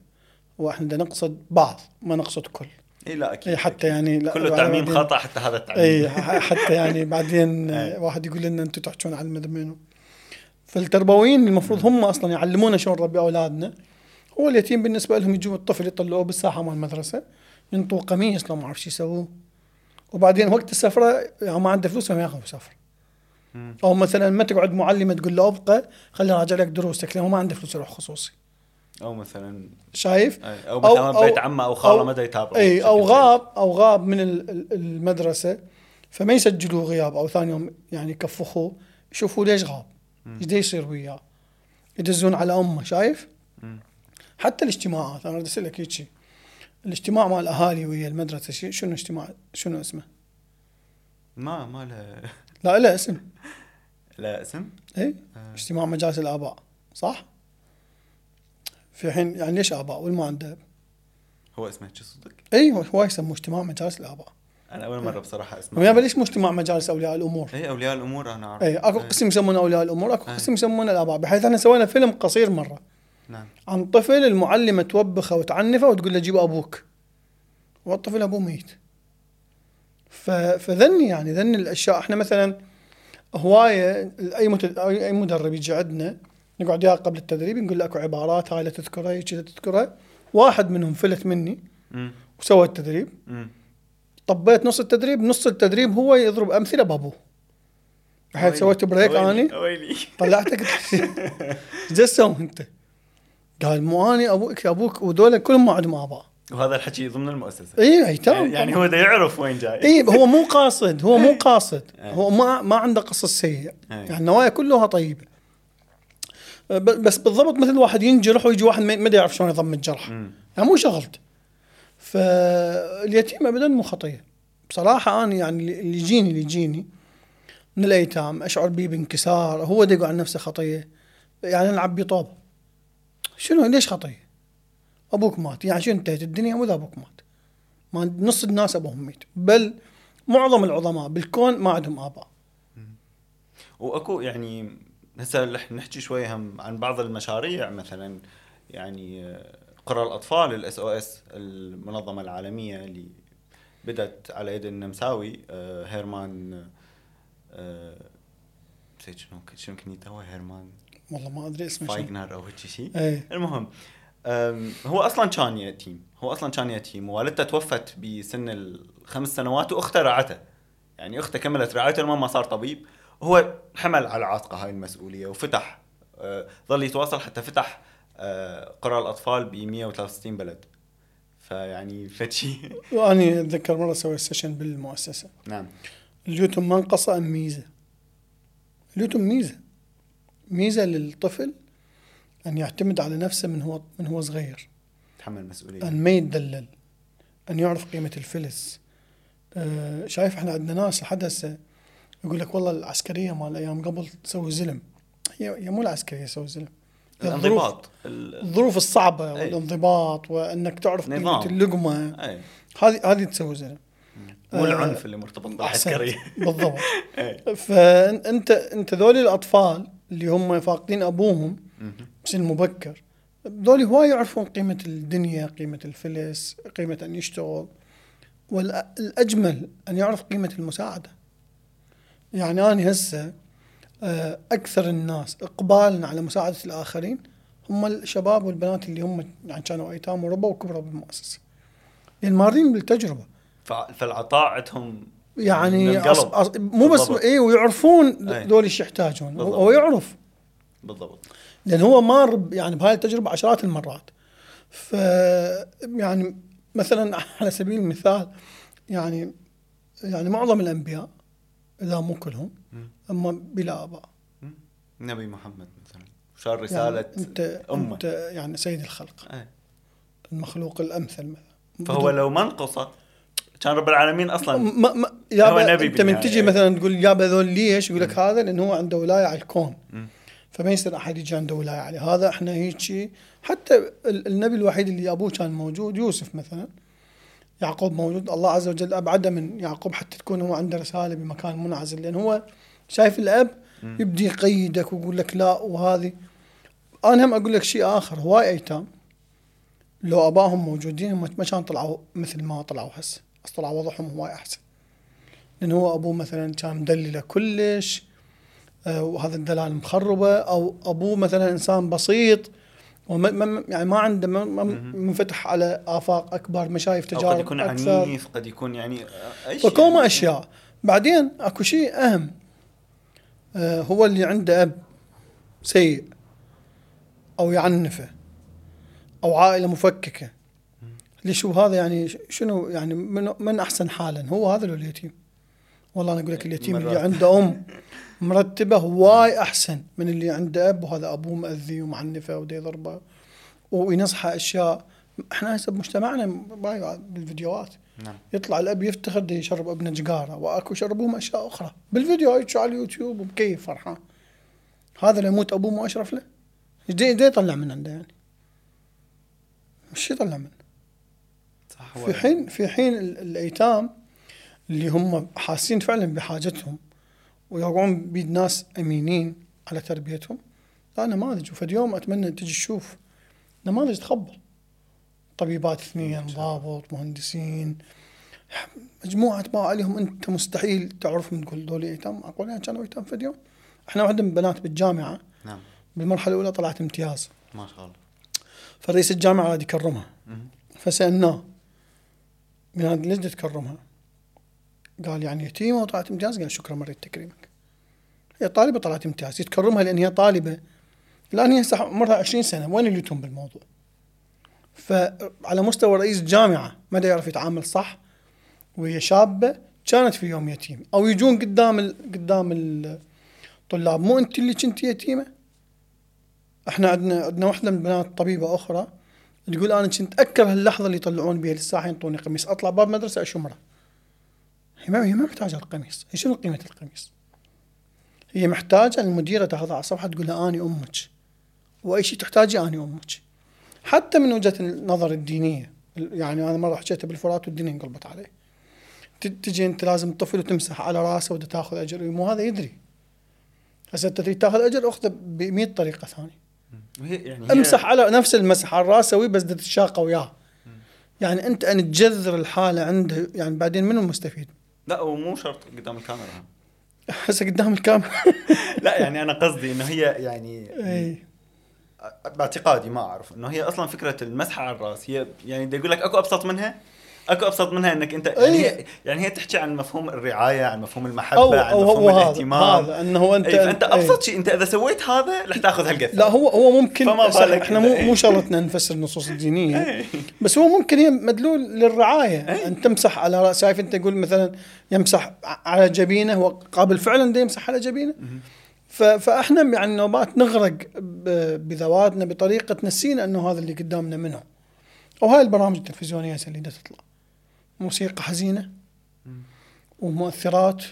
وإحنا نقصد بعض ما نقصد كل. إي لا أكيد حتى أكيد. يعني لا كله تعميم خطأ حتى هذا التعميم إي حتى يعني بعدين. واحد يقول لنا أنتم تحجون على المدمنين. فالتربويين المفروض هم أصلا يعلمونا شلون نربي أولادنا هو اليتيم بالنسبة لهم يجوا الطفل يطلعوه بالساحة مال المدرسة ينطوه قميص لو ما اعرف شو يسووه وبعدين وقت السفرة يعني ما عنده فلوس ما ياخذ سفر مم. أو مثلا ما تقعد معلمة تقول له أبقى خليني اراجع لك دروسك لأنه ما عنده فلوس يروح خصوصي أو مثلا شايف؟ أي. أو مثلا أو- بيت أو- عمه أو خاله ما دا يتابعه أي أو. غاب أو غاب من ال- ال- المدرسة فما يسجلوه غياب أو ثاني يوم يعني يكفخوه يشوفوا ليش غاب إيش يصير وياه يدزون على أمه شايف مم. حتى الاجتماعات أنا بدي أسألك هيك شيء الاجتماع مع الأهالي ويا المدرسة شي- شنو اجتماع شنو اسمه ما ما له لا له اسم لا اسم اي آه. اجتماع مجالس الآباء صح؟ في حين يعني ليش آباء واللي ما عنده؟ هو اسمه صدق؟ أيوه هو يسموه اجتماع مجالس الآباء أنا أول مرة بصراحة أسمع ويا ليش مو اجتماع مجالس أولياء الأمور؟ اي أولياء الأمور أنا أعرف اي أكو إيه. قسم يسمونه أولياء الأمور أكو أي. قسم يسمونه الاباء بحيث إحنا سوينا فيلم قصير مرة نعم عن طفل المعلمة توبخة وتعنفة وتقول له جيب أبوك والطفل أبوه ميت. فذني يعني ذني الأشياء إحنا مثلا هواية أي. أي مدرب يجي عندنا نقعد وياه قبل التدريب نقول له أكو عبارات هاي لا تذكرها هيك لا تذكرها واحد منهم فلت مني وسوى التدريب طبيت نص التدريب نص التدريب هو يضرب أمثلة بابوه بحيث سويت break أني؟ ويلي طلعتك؟ تسوي أنت؟ قال مو أني أبوك أبوك ودول كلهم ما عندهم آباء. وهذا الحكي ضمن المؤسسة. إي ايتام يعني, يعني هو ده يعرف وين جاي. إي هو مو قاصد هو مو قاصد. إيه. هو ما ما عنده قصص سيء إيه. يعني النوايا كلها طيبة. بس بالضبط مثل واحد ينجرح ويجي واحد ما يعرف شلون يضم الجرح. يعني مو شغلته. فاليتيم ابدا مو خطيه بصراحة أنا يعني اللي يجيني اللي يجيني. من الأيتام أشعر به بانكسار. هو يقول عن نفسه خطيه يعني نلعب بطوبه شنو؟ ليش خطيه؟ أبوك مات. يعني شنو انتهت الدنيا؟ وإذا أبوك مات. ما نص الناس أبوهم ميت. بل معظم العظماء بالكون ما عندهم آباء. وأكو يعني هسه نحكي شوي هم عن بعض المشاريع مثلا. يعني آه، قرى الأطفال ال SOS المنظمة العالمية اللي بدأت على يد النمساوي آه، هيرمان آه، نسيت شنو شنو كنيته هو هيرمان؟ والله ما أدري اسمه شنو. فايغنر أو هيك شيء إيه. المهم هو أصلا كان يتيم هو أصلا كان يتيم ووالدته توفت بسن الخمس سنوات وأخته رعته. يعني أخته كملت رعايته لما ما صار طبيب. هو حمل على عاتقه هاي المسؤولية وفتح أه، ظل يتواصل حتى فتح قرى الأطفال ب 163 بلد. فيعني فد شيء وأنا أتذكر مرة سويت session بالمؤسسة. نعم. اليتم منقصه أم ميزة؟ اليتم ميزة. ميزة للطفل أن يعتمد على نفسه من هو من هو صغير. تحمل مسؤوليه أن ما يتدلل. أن يعرف قيمة الفلس. آه، شايف إحنا عندنا ناس لحد هسه يقول لك والله العسكرية مال أيام قبل تسوي زلم هي هي مو العسكرية تسوي زلم الانضباط ال- الظروف الصعبة أي. والانضباط وإنك تعرف قيمة. اللقمة اي هذه هذه تسوي زلم مو آه، اللي مرتبط أحسنت. بالعسكريه بالضبط إي. فانت انت ذولي الأطفال اللي هم فاقدين أبوهم. بسن مبكر ذولي هواي يعرفون قيمة الدنيا قيمة الفلس قيمة أن يشتغل والاجمل أن يعرف قيمة المساعدة يعني أنا هسه أكثر الناس اقبالا على مساعدة الآخرين هم الشباب والبنات اللي هم يعني كانوا أيتام وربوا وكبروا بالمؤسسة لأن مارين بالتجربة فالعطاء عندهم يعني. أص... أص... مو بس. اي ويعرفون أي. ذول إيش يحتاجون. هو يعرف بالضبط لأن هو مار يعني بهاي التجربة عشرات المرات ف يعني مثلا على سبيل المثال يعني يعني معظم الأنبياء إذا مو كلهم. أما بلا آباء. النبي محمد مثلا شار رسالة يعني انت أمة أنت يعني سيد الخلق أي. المخلوق الأمثل مثلا فهو لو ما انقصه كان رب العالمين أصلا ما ما هو نبي أنت من. تجي مثلا تقول يابا ذول ليش؟ يقول لك هذا لأنه هو عنده ولاية على الكون. فما يصير أحد يجي عنده ولاية عليه هذا إحنا هيك حتى ال- النبي الوحيد اللي أبوه كان موجود يوسف مثلا يعقوب موجود. الله عز وجل أبعده من يعقوب حتى تكون هو عنده رسالة بمكان منعزل. لأن هو شايف الأب مم. يبدي يقيدك ويقول لك لا وهذه. أنا هم أقول لك شيء آخر. هواي أيتام. لو ابائهم موجودين هم ما كان طلعوا مثل ما طلعوا هسه. بس طلعوا وضعهم هواي أحسن. لأن هو أبوه مثلا كان مدلله كلش آه، وهذا الدلال مخربة. أو أبوه مثلا إنسان بسيط وما ما- يعني ما عنده ما-. منفتح على آفاق أكبر ما شايف تجارب قد يكون أكثر. عنيف قد يكون يعني آه، اي شيء فكوما يعني. أشياء. بعدين أكو شيء أهم آه، هو اللي عنده أب سيء أو يعنفه أو عائلة مفككة. ليش هذا يعني؟ شنو يعني؟ من, من أحسن حالا هو هذا اليتيم. والله أنا أقول لك اليتيم اللي. عنده أم مرتبه هواي أحسن من اللي عنده أب وهذا أبوه مأذي ومعنفه ودا يضربه وينصحه أشياء. إحنا هسه بمجتمعنا بالفيديوهات. نعم. يطلع الأب يفتخر ده يشرب ابنه جقارة. وأكو يشربوهم أشياء أخرى. بالفيديو هيك على اليوتيوب وبكيف فرحان. هذا لو يموت أبوه ما أشرف له؟ إيش دي- دي يطلع من عنده يعني؟ مش يطلع منه؟ صح في حين في حين ال- الأيتام اللي هم حاسين فعلا بحاجتهم ويوقعون بيد ناس أمينين على تربيتهم. لا نماذج. وفد يوم أتمنى تجي تشوف نماذج تخبل طبيبات اثنين ضابط مهندسين مجموعة ما عليهم أنت مستحيل تعرفهم تقول دول ايتام أقول يعني كانوا ايتام فد يوم. إحنا واحدة من بنات بالجامعة. نعم. بالمرحلة الأولى طلعت امتياز. ما شاء الله. فرئيس الجامعة راد يكرمها. مهم. فسألناه من ليش تكرمها؟ قال يعني يتيمة وطلعت امتياز قال شكرا مريت تكريمك هي طالبة طلعت امتياز يتكرمها لأن هي طالبة الآن هي عمرها 20 سنة وين اليتم بالموضوع؟ فعلى مستوى رئيس جامعة ما يعرف يتعامل صح وهي شابة كانت في يوم يتيم أو يجون قدام ال... قدام الطلاب مو أنت اللي كنت يتيمة؟ إحنا عندنا عندنا واحدة من بنات طبيبة أخرى تقول أنا كنت أكره اللحظة اللي يطلعون بها للساحة ينطوني قميص أطلع باب مدرسة اشمره هي ما هي ما محتاجة القميص. هي شنو قيمة القميص؟ هي محتاجة المديرة تاخذها على الصفحه تقول لها أني أمك. وأي شيء تحتاجي أني أمك. حتى من وجهة النظر الدينية يعني أنا مرة حكيتها بالفرات والدنيا انقلبت عليه. تجي أنت لازم الطفل وتمسح على رأسه وده تاخذ أجر. مو هذا يدري. هسه أنت تريد تاخذ أجر أخذه ب 100 طريقة ثانية. وهي يعني امسح على نفس المسح على الراس سويه بس بدك تتشاقى وياه. يعني أنت ان تجذر الحالة عنده يعني بعدين منو المستفيد؟ لا ومو شرط قدام الكاميرا. هسه قدام الكاميرا. لا يعني أنا قصدي إنه هي يعني إي. باعتقادي ما أعرف. إنه هي أصلا فكرة المسحه على الرأس هي يعني بدي أقول لك أكو أبسط منها أكو أبسط منها إنك أنت يعني إيه. هي يعني هي تحكي عن مفهوم الرعاية عن مفهوم المحبة أو عن أو مفهوم هو الاهتمام هذا إنه أنت أي فأنت أي. أبسط شيء أنت إذا سويت هذا رح تأخذ هالقثه لا هو هو ممكن فما بالك إحنا مو إيه. مو شرطنا نفسر النصوص الدينية إيه. بس هو ممكن هي مدلول للرعاية إيه. أن تمسح على راس شايف أنت تقول مثلا يمسح على جبينة هو قابل فعلا ده يمسح على جبينة فإحنا يعني نوبات نغرق بذواتنا بطريقه نسينا إنه هذا اللي قدامنا منه وهاي البرامج التلفزيونية اللي تطلع موسيقى حزينة ومؤثرات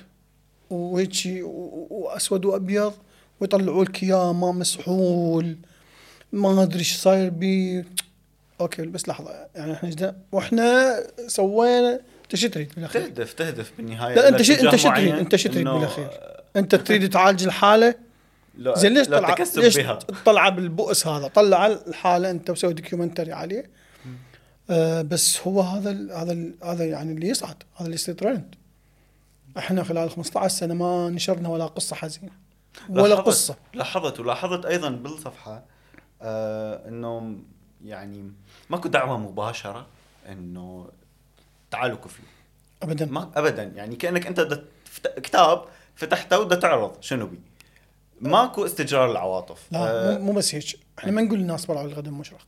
وهيك شي و- و- وأسود وأبيض ويطلعوا لك اياه ما مسحول. ما أدري إيش صاير بيه okay بس لحظة يعني إحنا جدا وإحنا سوينا انت شو تريد بالاخير؟ تهدف تهدف بالنهاية لا أنت شو أنت شو تريد أنت شو تريد بالأخير؟ أنت تريد تعالج الحالة؟ لا زين ليش طلع ليش بها؟ تطلع بالبؤس هذا؟ طلع الحالة أنت وسوي documentary عليه. آه بس هو هذا ال هذا ال هذا يعني اللي يصعد هذا اللي يصير ترند إحنا خلال 15 سنة ما نشرنا ولا قصة حزينة ولا لاحظت- قصة. لاحظت ولاحظت أيضا بالصفحة آه انه يعني ماكو دعوة مباشرة إنه تعالوا كفلوا. ابدا. ما ابدا. يعني كأنك أنت كتاب فتحته وبدك تعرض. شنو بي؟ ماكو استجرار العواطف لا آه مو, بس هيك. إحنا ما نقول للناس طلعوا الغد مشرق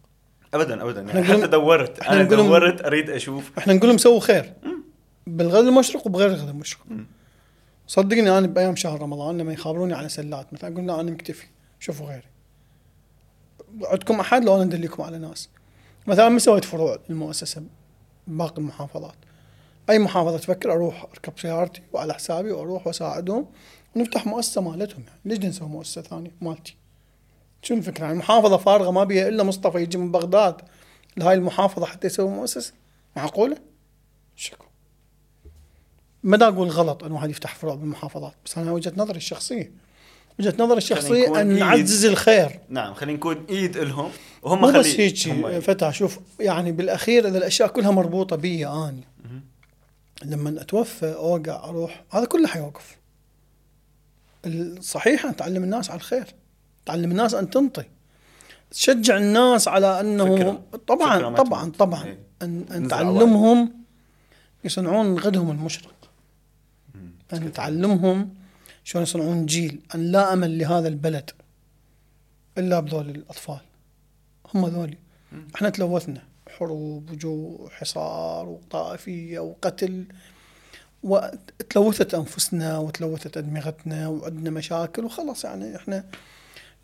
ابدا ابدا. يعني حتى دورت. أنا نقول لهم- دورت أريد أشوف. إحنا نقول لهم سووا خير. بالغد المشرق وبغير الغد المشرق. صدقني أنا بأيام شهر رمضان لما يخابروني على سلات مثلا قلنا أنا مكتفي. شوفوا غيري. عندكم أحد؟ لو أنا ندلكم على ناس. مثلا ما سويت فروع المؤسسة باقي المحافظات. أي محافظة تفكر أروح أركب سيارتي وعلى حسابي وأروح وأساعدهم ونفتح مؤسسة مالتهم يعني. ليش نسوي مؤسسة ثانية؟ مالتي. شو الفكرة؟ يعني محافظة فارغة ما بيها إلا مصطفى يجي من بغداد. لهاي المحافظة حتى يسوي مؤسسه معقولة؟ شكو. ما دا أقول غلط ان واحد يفتح فروع بالمحافظات بس أنا وجهة نظري الشخصية. وجهة نظري الشخصية أن. نعزز الخير. نعم خلينا نكون إيد إلهم. وهم مو بس هيك فتى شوف يعني بالأخير إذا الأشياء كلها مربوطة بي آني. لما أتوفى أوقع أروح هذا كله حيوقف الصحيح أن تعلم الناس على الخير. تعلم الناس أن تنطي تشجع الناس على أنه فكرة. طبعا فكرة طبعا. طبعا إيه. ان, أن تعلمهم يصنعون غدهم المشرق مم. أن تعلمهم شلون يصنعون جيل أن لا أمل لهذا البلد إلا بذول الأطفال هم ذولي. إحنا تلوثنا حروب وجوع حصار وطائفية وقتل وتلوثت أنفسنا وتلوثت أدمغتنا وعندنا مشاكل وخلاص يعني إحنا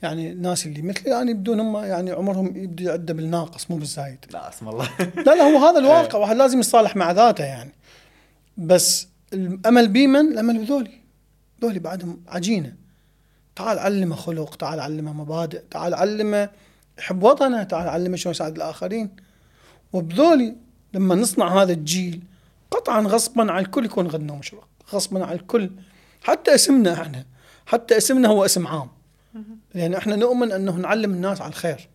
يعني الناس اللي مثلي يعني بدون هم يعني عمرهم يبدو يعد بالناقص مو بالزايد. لا اسم الله. لا لا هو هذا الواقع واحد لازم يصالح مع ذاته يعني. بس الأمل بيمن الأمل بذولي. ذولي بعدهم عجينة. تعال علمه خلق تعال علمه مبادئ تعال علمه يحب وطنه تعال علمه شلون يساعد الآخرين. وبذولي لما نصنع هذا الجيل قطعا غصبا على الكل يكون غدنا مشرق غصبا على الكل. حتى اسمنا إحنا. حتى اسمنا هو اسم عام. لأن إحنا نؤمن انه نعلم الناس على الخير.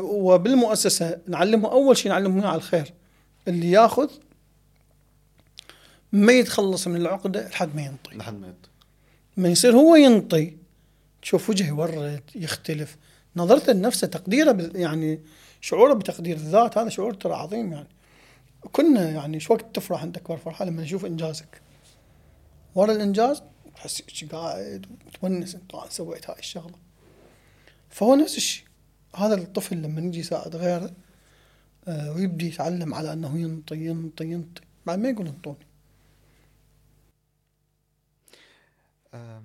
وبالمؤسسة نعلمه أول شيء نعلمه على الخير. اللي ياخذ ما يتخلص من العقدة لحد ما ينطي. لحد ما يط- ما يصير هو ينطي. تشوف وجهه يورد يختلف. نظرته لنفسه تقديره يعني شعوره بتقدير الذات هذا شعور ترى عظيم يعني. كنا يعني شو وقت تفرح انت أكبر فرحة؟ لما نشوف إنجازك. ورا الإنجاز تحس إيش قاعد وتونس أنت سويت هاي الشغلة. فهو نفس الشيء. هذا الطفل لما يجي يساعد غيره آه ويبدي يتعلم على أنه ينطي ينطي ينطي. بعد ما يقول انطوني آه،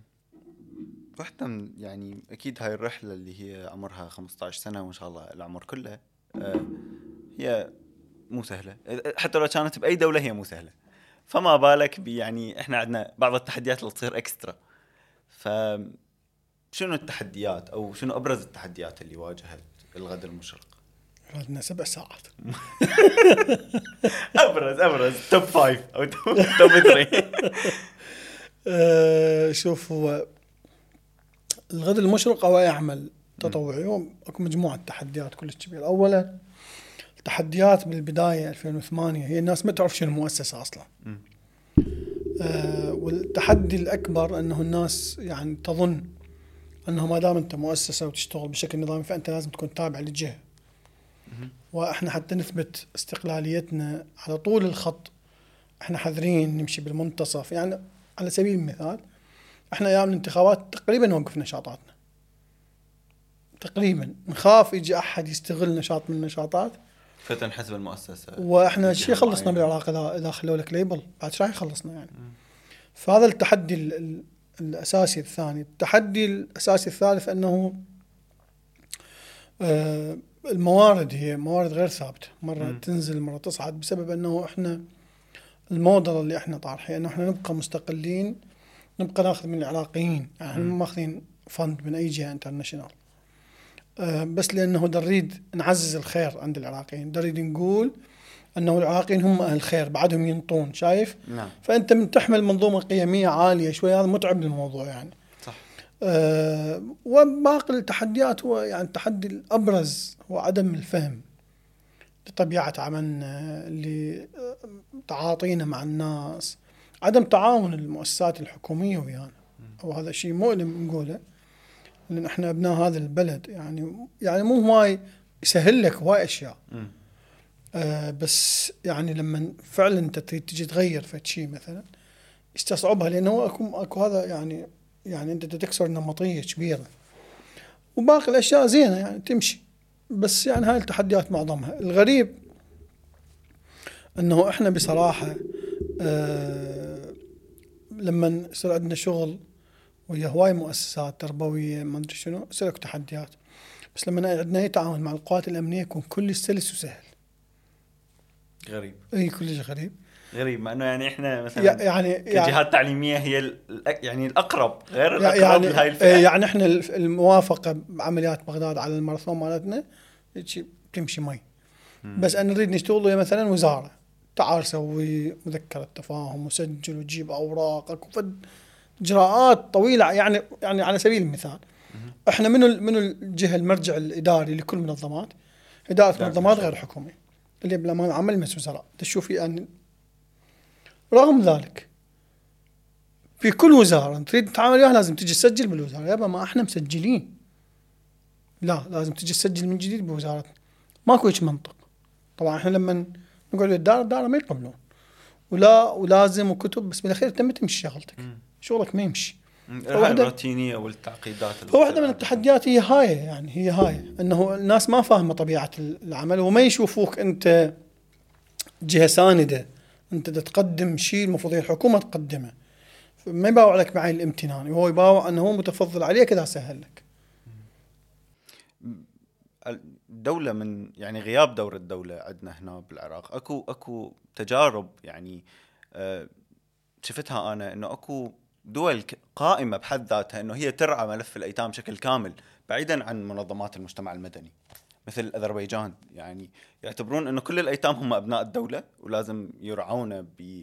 من يعني أكيد هاي الرحلة اللي هي عمرها 15 سنة وإن شاء الله العمر كله آه، هي مو سهلة. حتى لو كانت بأي دولة هي مو سهلة. فما بالك يعني إحنا عندنا بعض التحديات اللي تصير extra ف شنو التحديات أو شنو أبرز التحديات اللي واجهت الغد المشرق؟ عندنا سبع ساعات. أبرز أبرز. top five أو top three آه، شوف هو الغد المشرق هو يعمل تطوعي. أكو مجموعة تحديات كلش كبيرة. اولا التحديات بالبدايه 2008 هي الناس ما تعرف شنو المؤسسه أصلا. آه والتحدي الأكبر إنه الناس يعني تظن إنه ما دام أنت مؤسسة وتشتغل بشكل نظامي فأنت لازم تكون تابع للجهه وإحنا حتى نثبت استقلاليتنا على طول الخط. إحنا حذرين نمشي بالمنتصف. يعني على سبيل المثال إحنا أيام الانتخابات تقريبا نوقف نشاطاتنا. تقريبا. نخاف يجي أحد يستغل نشاط من النشاطات. فتن حزب المؤسسة. وإحنا شي خلصنا معينة. بالعراق اذا إذا خلوا لك ليبل بعد شو راح يخلصنا يعني. فهذا التحدي ال ال الأساسي الثاني. التحدي الأساسي الثالث أنه آه الموارد هي موارد غير ثابتة. مرة مم. تنزل مرة تصعد بسبب أنه إحنا الموديل اللي إحنا طارحين إنه إحنا نبقى مستقلين نبقى ناخذ من العراقيين. يعني إحنا ماخذين fund من أي جهة international بس لأنه نريد نعزز الخير عند العراقيين. نريد نقول أنه العراقيين هم أهل الخير بعدهم ينطون شايف؟ نعم. فأنت من تحمل منظومة قيمية عالية شوي هذا متعب للموضوع يعني. صح. أه وباقي التحديات هو يعني التحدي الأبرز هو عدم الفهم لطبيعة عملنا لتعاطينا مع الناس عدم تعاون المؤسسات الحكومية ويانا. وهذا شيء مؤلم نقوله. لأن إحنا أبناء هذا البلد. يعني يعني مو هواي يسهل لك هواي أشياء. آه بس يعني لما فعلا أنت تريد تجي تغير في شيء مثلا يستصعبها لأنه أكو أكو هذا يعني يعني أنت تكسر نمطية كبيرة. وباقي الأشياء زينة يعني تمشي. بس يعني هاي التحديات معظمها. الغريب إنه إحنا بصراحة آه لما يصير عندنا شغل ويا هواي مؤسسات تربوية ما أدري شنو يصير اكو تحديات. بس لما عندنا اي تعاون مع القوات الأمنية يكون كل سلس وسهل. غريب. إي كلش غريب. غريب مع إنه يعني إحنا مثلا يعني يعني كجهات تعليمية هي يعني الأقرب غير الأقرب يعني لهاي إيه الفئه يعني إحنا الموافقة بعمليات بغداد على الماراثون مالتنا تمشي مي. بس أنا نريد نشتغل ويا مثلا وزارة. تعال سوي مذكرة تفاهم وسجل وجيب اوراقك وفد إجراءات طويلة يعني يعني على سبيل المثال إحنا منو منو الجهة المرجع الإداري لكل المنظمات؟ إدارة منظمات. غير حكوميه اللي بالامان العامه مجلس وزراء تشوفي يعني رغم ذلك في كل وزارة تريد تتعامل وياها لازم تجي تسجل بالوزارة. يابا ما إحنا مسجلين. لا لازم تجي تسجل من جديد بوزارتنا ماكو هيك منطق. طبعا إحنا لما نقعد الدار الدار ما يقبلون. ولا ولازم وكتب بس بالأخير ما تمشي شغلتك. شغلك ما يمشي. الروتينية والتعقيدات بتصير من. التحديات هي هاي يعني هي هاي. إنه الناس ما فاهمة طبيعة العمل وما يشوفوك أنت جهة ساندة. أنت تقدم شيء المفروض هي الحكومة تقدمه. ما يباوع لك معي الامتنان. وهو يباوع إنه هو متفضل عليك إذا سهل لك. دولة من يعني غياب دور الدولة عندنا هنا بالعراق اكو أكو تجارب يعني آه، شفتها أنا إنه أكو دول قائمة بحد ذاتها إنه هي ترعى ملف الأيتام بشكل كامل بعيدا عن منظمات المجتمع المدني. مثل أذربيجان يعني يعتبرون إنه كل الأيتام هم أبناء الدولة ولازم يرعون ب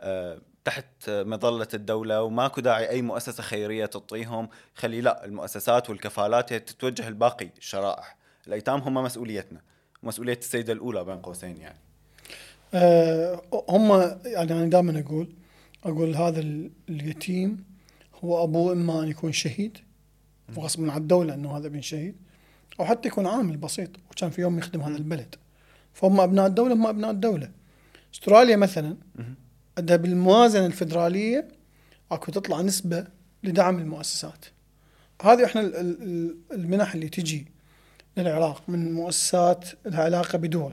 آه، تحت مظلة الدولة وماكو داعي أي مؤسسة خيرية تعطيهم خلي لا المؤسسات والكفالات هي تتوجه الباقي الشرائح. الأيتام هم مسؤوليتنا مسؤولية السيدة الأولى بين قوسين يعني. آه، هم يعني أنا دائما أقول أقول هذا ال- اليتيم هو أبوه إما أن يكون شهيد وغصبا عن الدولة إنه هذا ابن شهيد أو حتى يكون عامل بسيط وكان في يوم يخدم هذا البلد فهم أبناء الدولة هم أبناء الدولة أستراليا مثلا. عندها بالموازنة الفدرالية أكو تطلع نسبة لدعم المؤسسات هذه إحنا ال- ال- ال- المنح اللي تجي للعراق من مؤسسات لها علاقة بدول.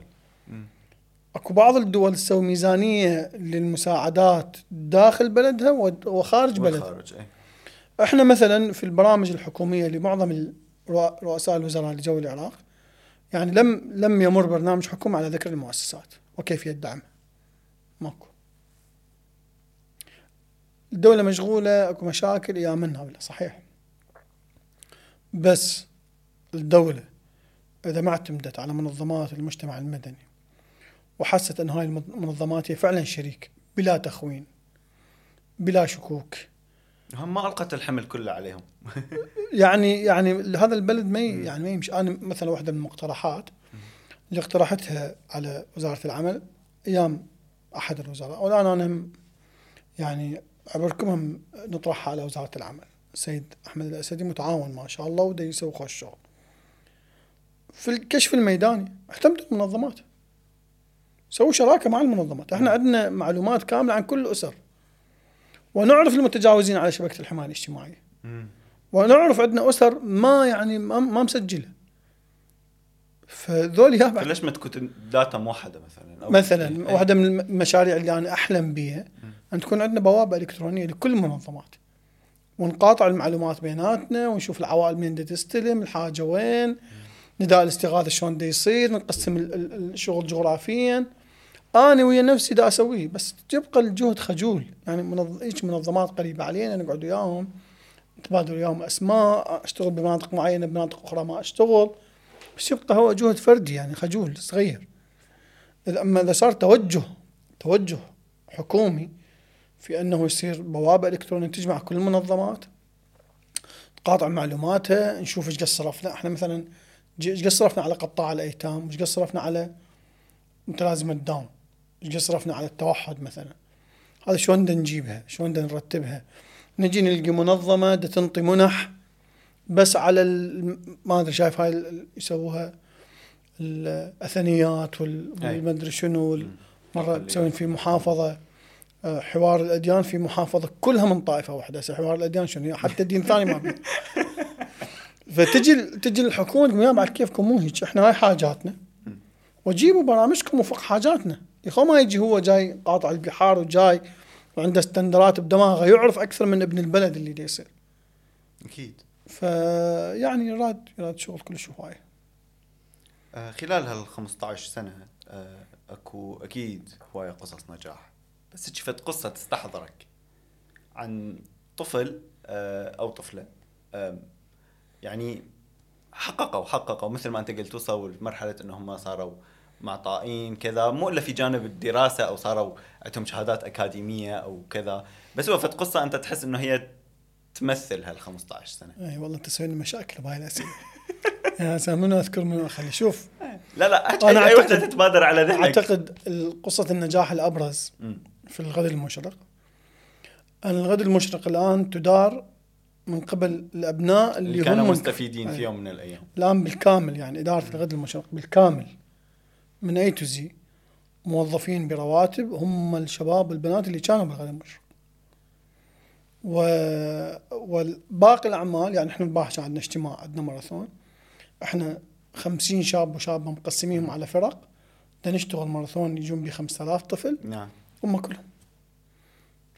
اكو بعض الدول تسوي ميزانية للمساعدات داخل بلدها وخارج بلدها. والخارج إي. إحنا مثلا في البرامج الحكومية لمعظم رؤساء الوزراء اللي جو العراق يعني لم لم يمر برنامج حكومي على ذكر المؤسسات. وكيفيه دعمها ماكو. الدولة مشغولة اكو مشاكل يا منها ولا صحيح. بس الدولة إذا ما اعتمدت على منظمات المجتمع المدني وحست أن هاي المنظمات هي فعلا شريك بلا تخوين بلا شكوك. هم ما ألقت الحمل كله عليهم. يعني يعني هذا البلد ما يعني ما يمشي. أنا مثلا واحدة من المقترحات اللي اقترحتها على وزارة العمل أيام أحد الوزراء والآن أنا يعني عبركم هم نطرحها على وزارة العمل. السيد أحمد الأسدي متعاون ما شاء الله ودا يسوي خوش شغل. في الكشف الميداني اعتمدوا المنظمات. سووا شراكة مع المنظمات. إحنا عندنا معلومات كاملة عن كل الاسر ونعرف المتجاوزين على شبكة الحماية الاجتماعية. ونعرف عندنا أسر ما يعني ما, ما مسجلة. فذول يا فليش ما تكون داتا موحدة مثلا؟ أو مثلا إيه. واحدة من المشاريع اللي أنا أحلم بها أن تكون عندنا بوابة إلكترونية لكل المنظمات. ونقاطع المعلومات بيناتنا ونشوف العوائل من تستلم الحاجة وين نداء الاستغاثة شلون دا يصير نقسم ال- ال- الشغل جغرافيا. أنا ويا نفسي دا أسويه بس يبقى الجهد خجول. يعني منظ... منظمات قريبة علينا نقعد وياهم نتبادل وياهم أسماء أشتغل بمناطق معينة بمناطق أخرى ما أشتغل. بس يبقى هو جهد فردي يعني خجول صغير. أما إذا صار توجه توجه حكومي في أنه يصير بوابة إلكترونية تجمع كل المنظمات تقاطع معلوماتها نشوف إيش قد صرفنا. إحنا مثلا إيش قد صرفنا على قطاع الأيتام؟ وايش قد صرفنا على متلازمة داون إيش قد صرفنا على التوحد مثلا. هذا شلون بدنا نجيبها؟ شلون بدنا نرتبها؟ نجي نلقي منظمة دا تنطي منح بس على ما أدري شايف هاي يسووها الأثنيات. والمدري شنو مرة. تسوين في محافظة آه، حوار الأديان في محافظة كلها من طائفة واحدة. هسه حوار الأديان شنو؟ حتى دين ثاني ما فتجي تجي الحكومة تقول يا بعد كيفكم؟ مو هيك. إحنا هاي حاجاتنا. وجيبوا برامجكم وفق حاجاتنا. يا اخو ما يجي هو جاي قاطع البحار وجاي وعنده استندرات بدماغه يعرف أكثر من ابن البلد اللي دا يصير. أكيد. فيعني يراد يراد شغل كلش هواية. آه، خلال هال 15 سنة آه، أكو أكيد هواية قصص نجاح. بس شفت قصة تستحضرك. عن طفل آه، أو طفلة يعني حققوا حققوا مثل ما أنت قلت وصلوا لمرحلة إنهم صاروا معطائين كذا. مو إلا في جانب الدراسة أو صاروا عندهم شهادات أكاديمية أو كذا. بس وقفت قصه أنت تحس إنه هي تمثل هال 15 سنة. اي والله انت تسوي لي مشاكل بهاي الأسئلة. يا سلام منو أذكر منو؟ اخلي شوف. لا لا أحكي. أي وحده تتبادر على ذهنك. أعتقد قصه النجاح الأبرز. في الغد المشرق. أن الغد المشرق الآن تدار من قبل الأبناء اللي, اللي كانوا هم مستفيدين في أي. يوم من الأيام. الآن بالكامل يعني إدارة الغد المشرق بالكامل. من اي تو زي موظفين برواتب هم الشباب والبنات اللي كانوا بالغد المشرق و... والباقي الأعمال يعني إحنا الباحث عندنا اجتماع عندنا ماراثون. إحنا خمسين شاب وشابة مقسمينهم على فرق. بدنا نشتغل ماراثون يجون بي 5000 طفل. نعم. هم كلهم.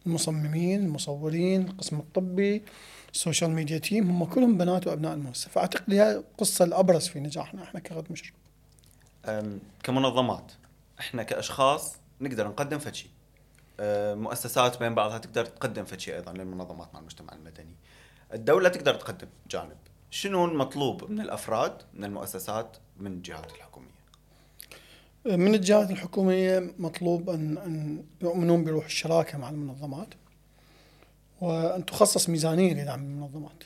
المصممين المصورين القسم الطبي ال social media team هم كلهم بنات وأبناء المؤسسة. فأعتقد هي القصة الأبرز في نجاحنا إحنا كغد مشرق أم، كمنظمات. إحنا كأشخاص نقدر نقدم آه، مؤسسات بين بعضها تقدر تقدم فد شيء أيضا للمنظمات مع المجتمع المدني. الدولة تقدر تقدم جانب. شنو المطلوب من الأفراد من المؤسسات من الجهات الحكومية؟ من الجهات الحكومية مطلوب أن أن يؤمنون بروح الشراكة مع المنظمات وأن تخصص ميزانية لدعم المنظمات.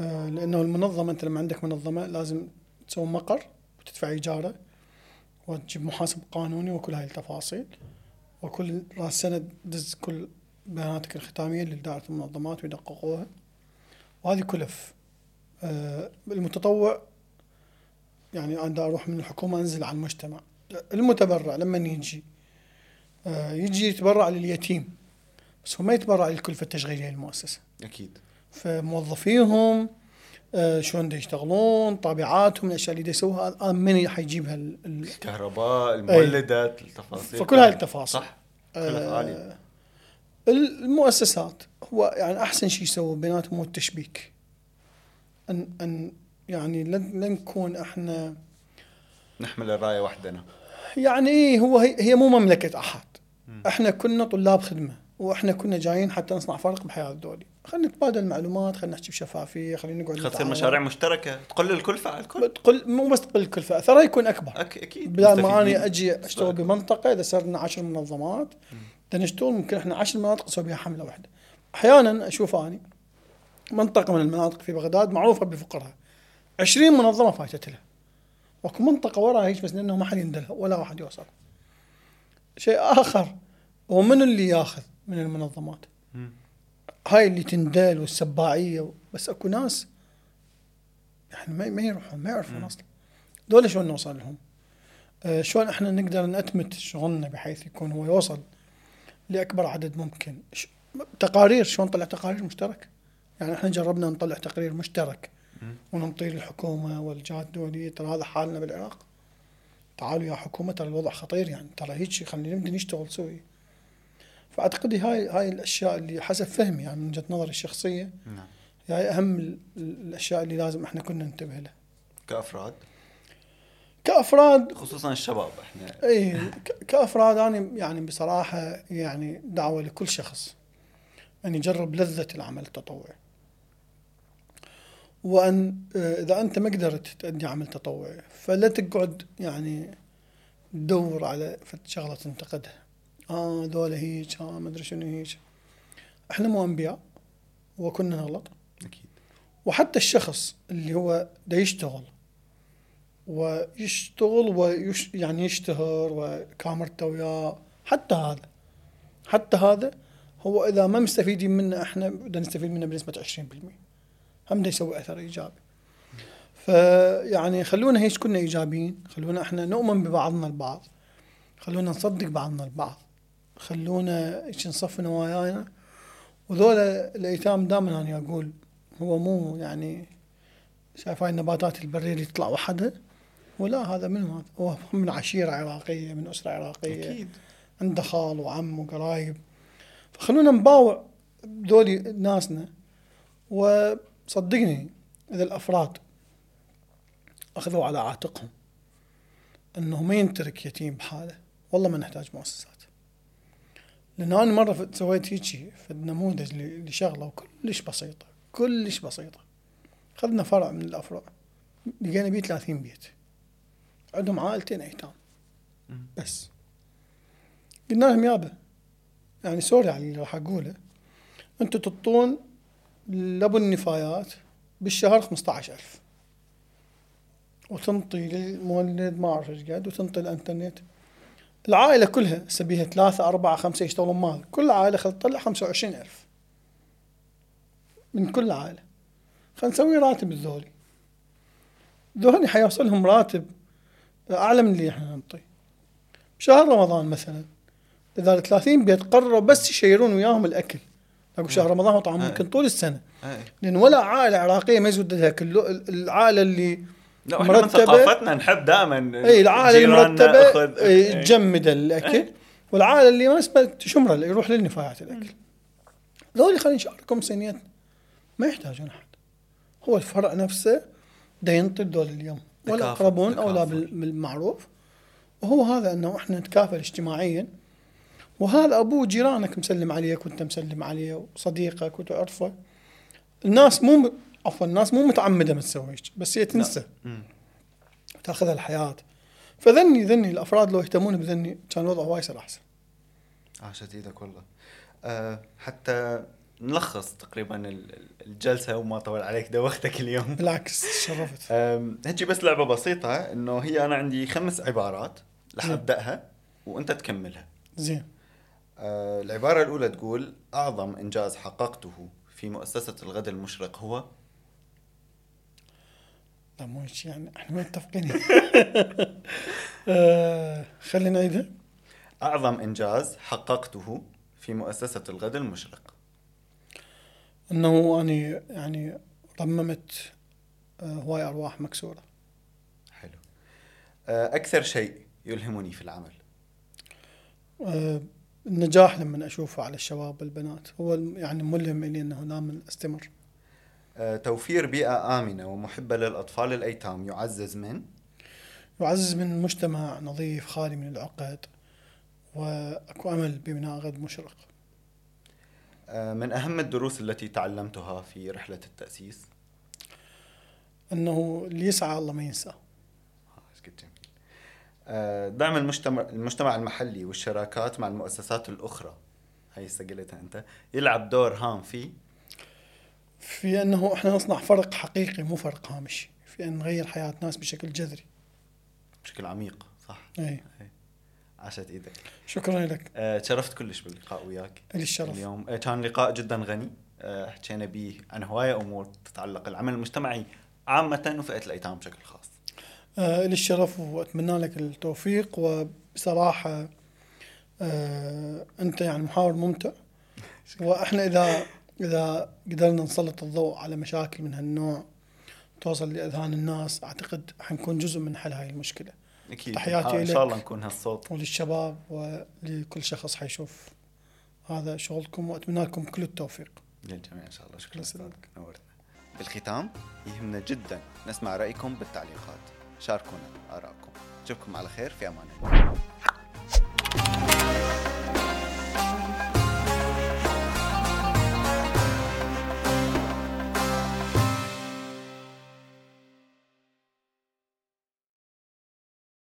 آه، لأنه المنظمة أنت لما عندك منظمة لازم تسوي مقر وتدفع إيجاره وتجيب محاسب قانوني وكل هاي التفاصيل وكل راس سنة تدز كل بياناتك الختامية لإدارة المنظمات ويدققوها. وهذه كلف. آه، المتطوع يعني أنا أروح من الحكومة أنزل على المجتمع. المتبرع لما يجي آه، يجي يتبرع لليتيم بس هو ما يتبرع للكلفة التشغيلية للمؤسسة أكيد. فموظفيهم شلون يشتغلون طابعاتهم الأشياء اللي يسووها هذا من حيجيبها ال- ال- الكهرباء المولدات التفاصيل. فكل هاي التفاصيل. صح. آه، المؤسسات هو يعني أحسن شيء يسووا بيناتهم هو التشبيك. ان أن يعني لن لن نكون إحنا نحمل الراية وحدنا. يعني إيه هو هي, هي مو مملكة أحد. إحنا كنا طلاب خدمة. وإحنا كنا جايين حتى نصنع فرق بحياة الدولي خلينا نتبادل معلومات خلينا نحكي بشفافيه خلينا نقعد خل تصير. مشاريع مشتركة تقل الكلفه على الكل تقل مو بس تقل الكلفه اثرها يكون أكبر أك... أكيد بدل ما. أنا أجي أشتغل بمنطقة إذا صرنا عشر منظمات بدنا نشتغل ممكن إحنا عشر مناطق نسوي بها حملة واحدة. أحيانا أشوف اني منطقة من المناطق في بغداد معروفة بفقرها 20 منظمة فايتت لها. وأكو منطقة وراها هيك بس لأنه ما حد يندلها ولا واحد يوصل. شيء آخر هو من اللي ياخذ من المنظمات؟ هاي اللي تندل والسباعية بس أكو ناس يعني ما ما يروحون ما يعرفون. أصلا دول شلون نوصل لهم؟ آه شلون إحنا نقدر نأتمت شغلنا بحيث يكون هو يوصل لأكبر عدد ممكن ش- تقارير شلون نطلع تقارير مشتركه يعني إحنا جربنا نطلع تقرير مشترك مم. ونعطيه للحكومه والجهات الدولية ترى هذا حالنا بالعراق تعالوا يا حكومة ترى الوضع خطير يعني ترى هيك شيء خلينا نبدا نشتغل سوي فأعتقد هاي هاي الأشياء اللي حسب فهمي يعني من وجهة نظري الشخصية نعم. هاي أهم ال- ال- الأشياء اللي لازم إحنا كنا ننتبه لها. كأفراد؟ كأفراد خصوصا الشباب إحنا. إي كأفراد أنا يعني بصراحة يعني دعوة لكل شخص أن يجرب لذة العمل التطوعي. وأن آه، إذا أنت ما قدرت تأدي عمل تطوعي فلا تقعد يعني تدور على شغلة تنتقدها. آه ذولا هيك آه ما أدري شنو هيك. إحنا مو أنبياء وكنا نغلط. أكيد. وحتى الشخص اللي هو دا يشتغل ويشتغل ويش يعني يشتهر وكاميرته وياه حتى هذا. حتى هذا هو إذا ما مستفيدين منه إحنا بدنا نستفيد منه بنسبة 20% هم دا يسوي أثر إيجابي. فيعني خلونا هيك كنا إيجابيين خلونا إحنا نؤمن ببعضنا البعض خلونا نصدق بعضنا البعض. خلونا نصفي نوايانا. وذولا الأيتام دائما أنا أقول هو مو يعني شايف هاي النباتات البرية اللي تطلع وحدها؟ ولا هذا من هذا هو من عشيرة عراقية من أسرة عراقية. أكيد. عنده خال وعم وقرايب. فخلونا نباوع ذولي ناسنا. وصدقني إذا الأفراد أخذوا على عاتقهم انه ما ينترك يتيم بحاله والله ما نحتاج مؤسسات. لأن أنا مرة ف- سويت هيجي في نموذج ل- لشغلة وكلش بسيطة كلش بسيطة. اخذنا فرع من الافرع لقينا بيه 30 بيت. عندهم عائلتين ايتام مم. بس. قلنا لهم يابا يعني sorry على اللي راح أقوله. أنتم تعطون لابو النفايات بالشهر 15000 وتنطي للمولد ما أعرف إيش قد وتنطي الإنترنت. العائلة كلها سبيها ثلاثة أربعة خمسة يشتغلون مال. كل عائلة خل تطلع خمسة وعشرين ألف. من كل عائلة. خل نسوي راتب الذولي. ذولي حيوصلهم راتب أعلى من اللي إحنا نعطيه. بشهر رمضان مثلا إذا ال 30 بيت قرروا بس يشيرون وياهم الأكل. أقول شهر رمضان هو طبعا آه. ممكن طول السنة. اي لأن ولا عائلة عراقية ما يزود لها كل العائلة اللي لا إحنا من. ثقافتنا نحب دائما إي العائله المرتبه. تجمد الأكل. والعائله اللي ما اللي يروح للنفايات الأكل. ذولي خلينا نشاركهم صينيتنا ما يحتاجون أحد. هو الفرع نفسه دا ينطي دول اليوم. والاقربون اولى بالمعروف. وهو هذا إنه إحنا نتكافل اجتماعيا. وهذا ابوه جيرانك مسلم عليك وأنت مسلم عليه وصديقك وتعرفه. الناس مو. عفوا الناس مو متعمدة ما تسوي هيك بس هي تنسى. مم. تاخذها الحياة. فذني ذني الأفراد لو يهتمون بذني كان الوضع وايد صار أحسن. عاشت إيدك والله. أه حتى نلخص تقريبا ال- ال- الجلسة وما طول عليك دوختك اليوم. بالعكس شرفت أم، هيجي بس لعبة بسيطة إنه هي أنا عندي خمس عبارات رح زين. أبدأها وأنت تكملها. زين. أه العبارة الأولى تقول أعظم إنجاز حققته في مؤسسة الغد المشرق هو لا مو هيك يعني إحنا متفقين. آه خلينا نعيدها أعظم إنجاز حققته في مؤسسة الغد المشرق. إنه أني يعني رممت آه هواي أرواح مكسورة. حلو. أه أكثر شيء يلهمني في العمل؟ آه النجاح لما أشوفه على الشباب والبنات هو يعني ملهم لي إنه دائما أستمر. أه توفير بيئة آمنة ومحبة للأطفال الايتام يعزز من؟ يعزز من مجتمع نظيف خالي من العقد وأكو أمل ببناء غد مشرق. أه من أهم الدروس التي تعلمتها في رحلة التأسيس؟ أنه اللي يسعى الله ما ينسى. آه،. آه، دعم المجتمع المجتمع المحلي والشراكات مع المؤسسات الأخرى. هاي قلتها أنت. يلعب دور هام في في أنه إحنا نصنع فرق حقيقي مو فرق هامشي في أن نغير حياة ناس بشكل جذري. بشكل عميق صح. إي. عاشت إيدك. شكرا لك. آه، تشرفت كلش باللقاء وياك لي الشرف اليوم. آه، كان لقاء جدا غني. آه، حكينا به عن هواية أمور تتعلق العمل المجتمعي عامة وفئة الأيتام بشكل خاص. آه لي الشرف وأتمنى لك التوفيق وبصراحة آه أنت يعني محاور ممتع. وإحنا إذا إذا قدرنا نسلط الضوء على مشاكل من هالنوع توصل لأذهان الناس أعتقد حنكون جزء من حل هاي المشكلة. أكيد. تحياتي إن. شاء الله نكون هالصوت. وللشباب ولكل شخص حيشوف. هذا شغلكم واتمنى لكم كل التوفيق. للجميع إن شاء الله. شكرا. نورتنا بالختام يهمنا جدا نسمع رأيكم بالتعليقات. شاركونا آراءكم نشوفكم على خير في أمان الله.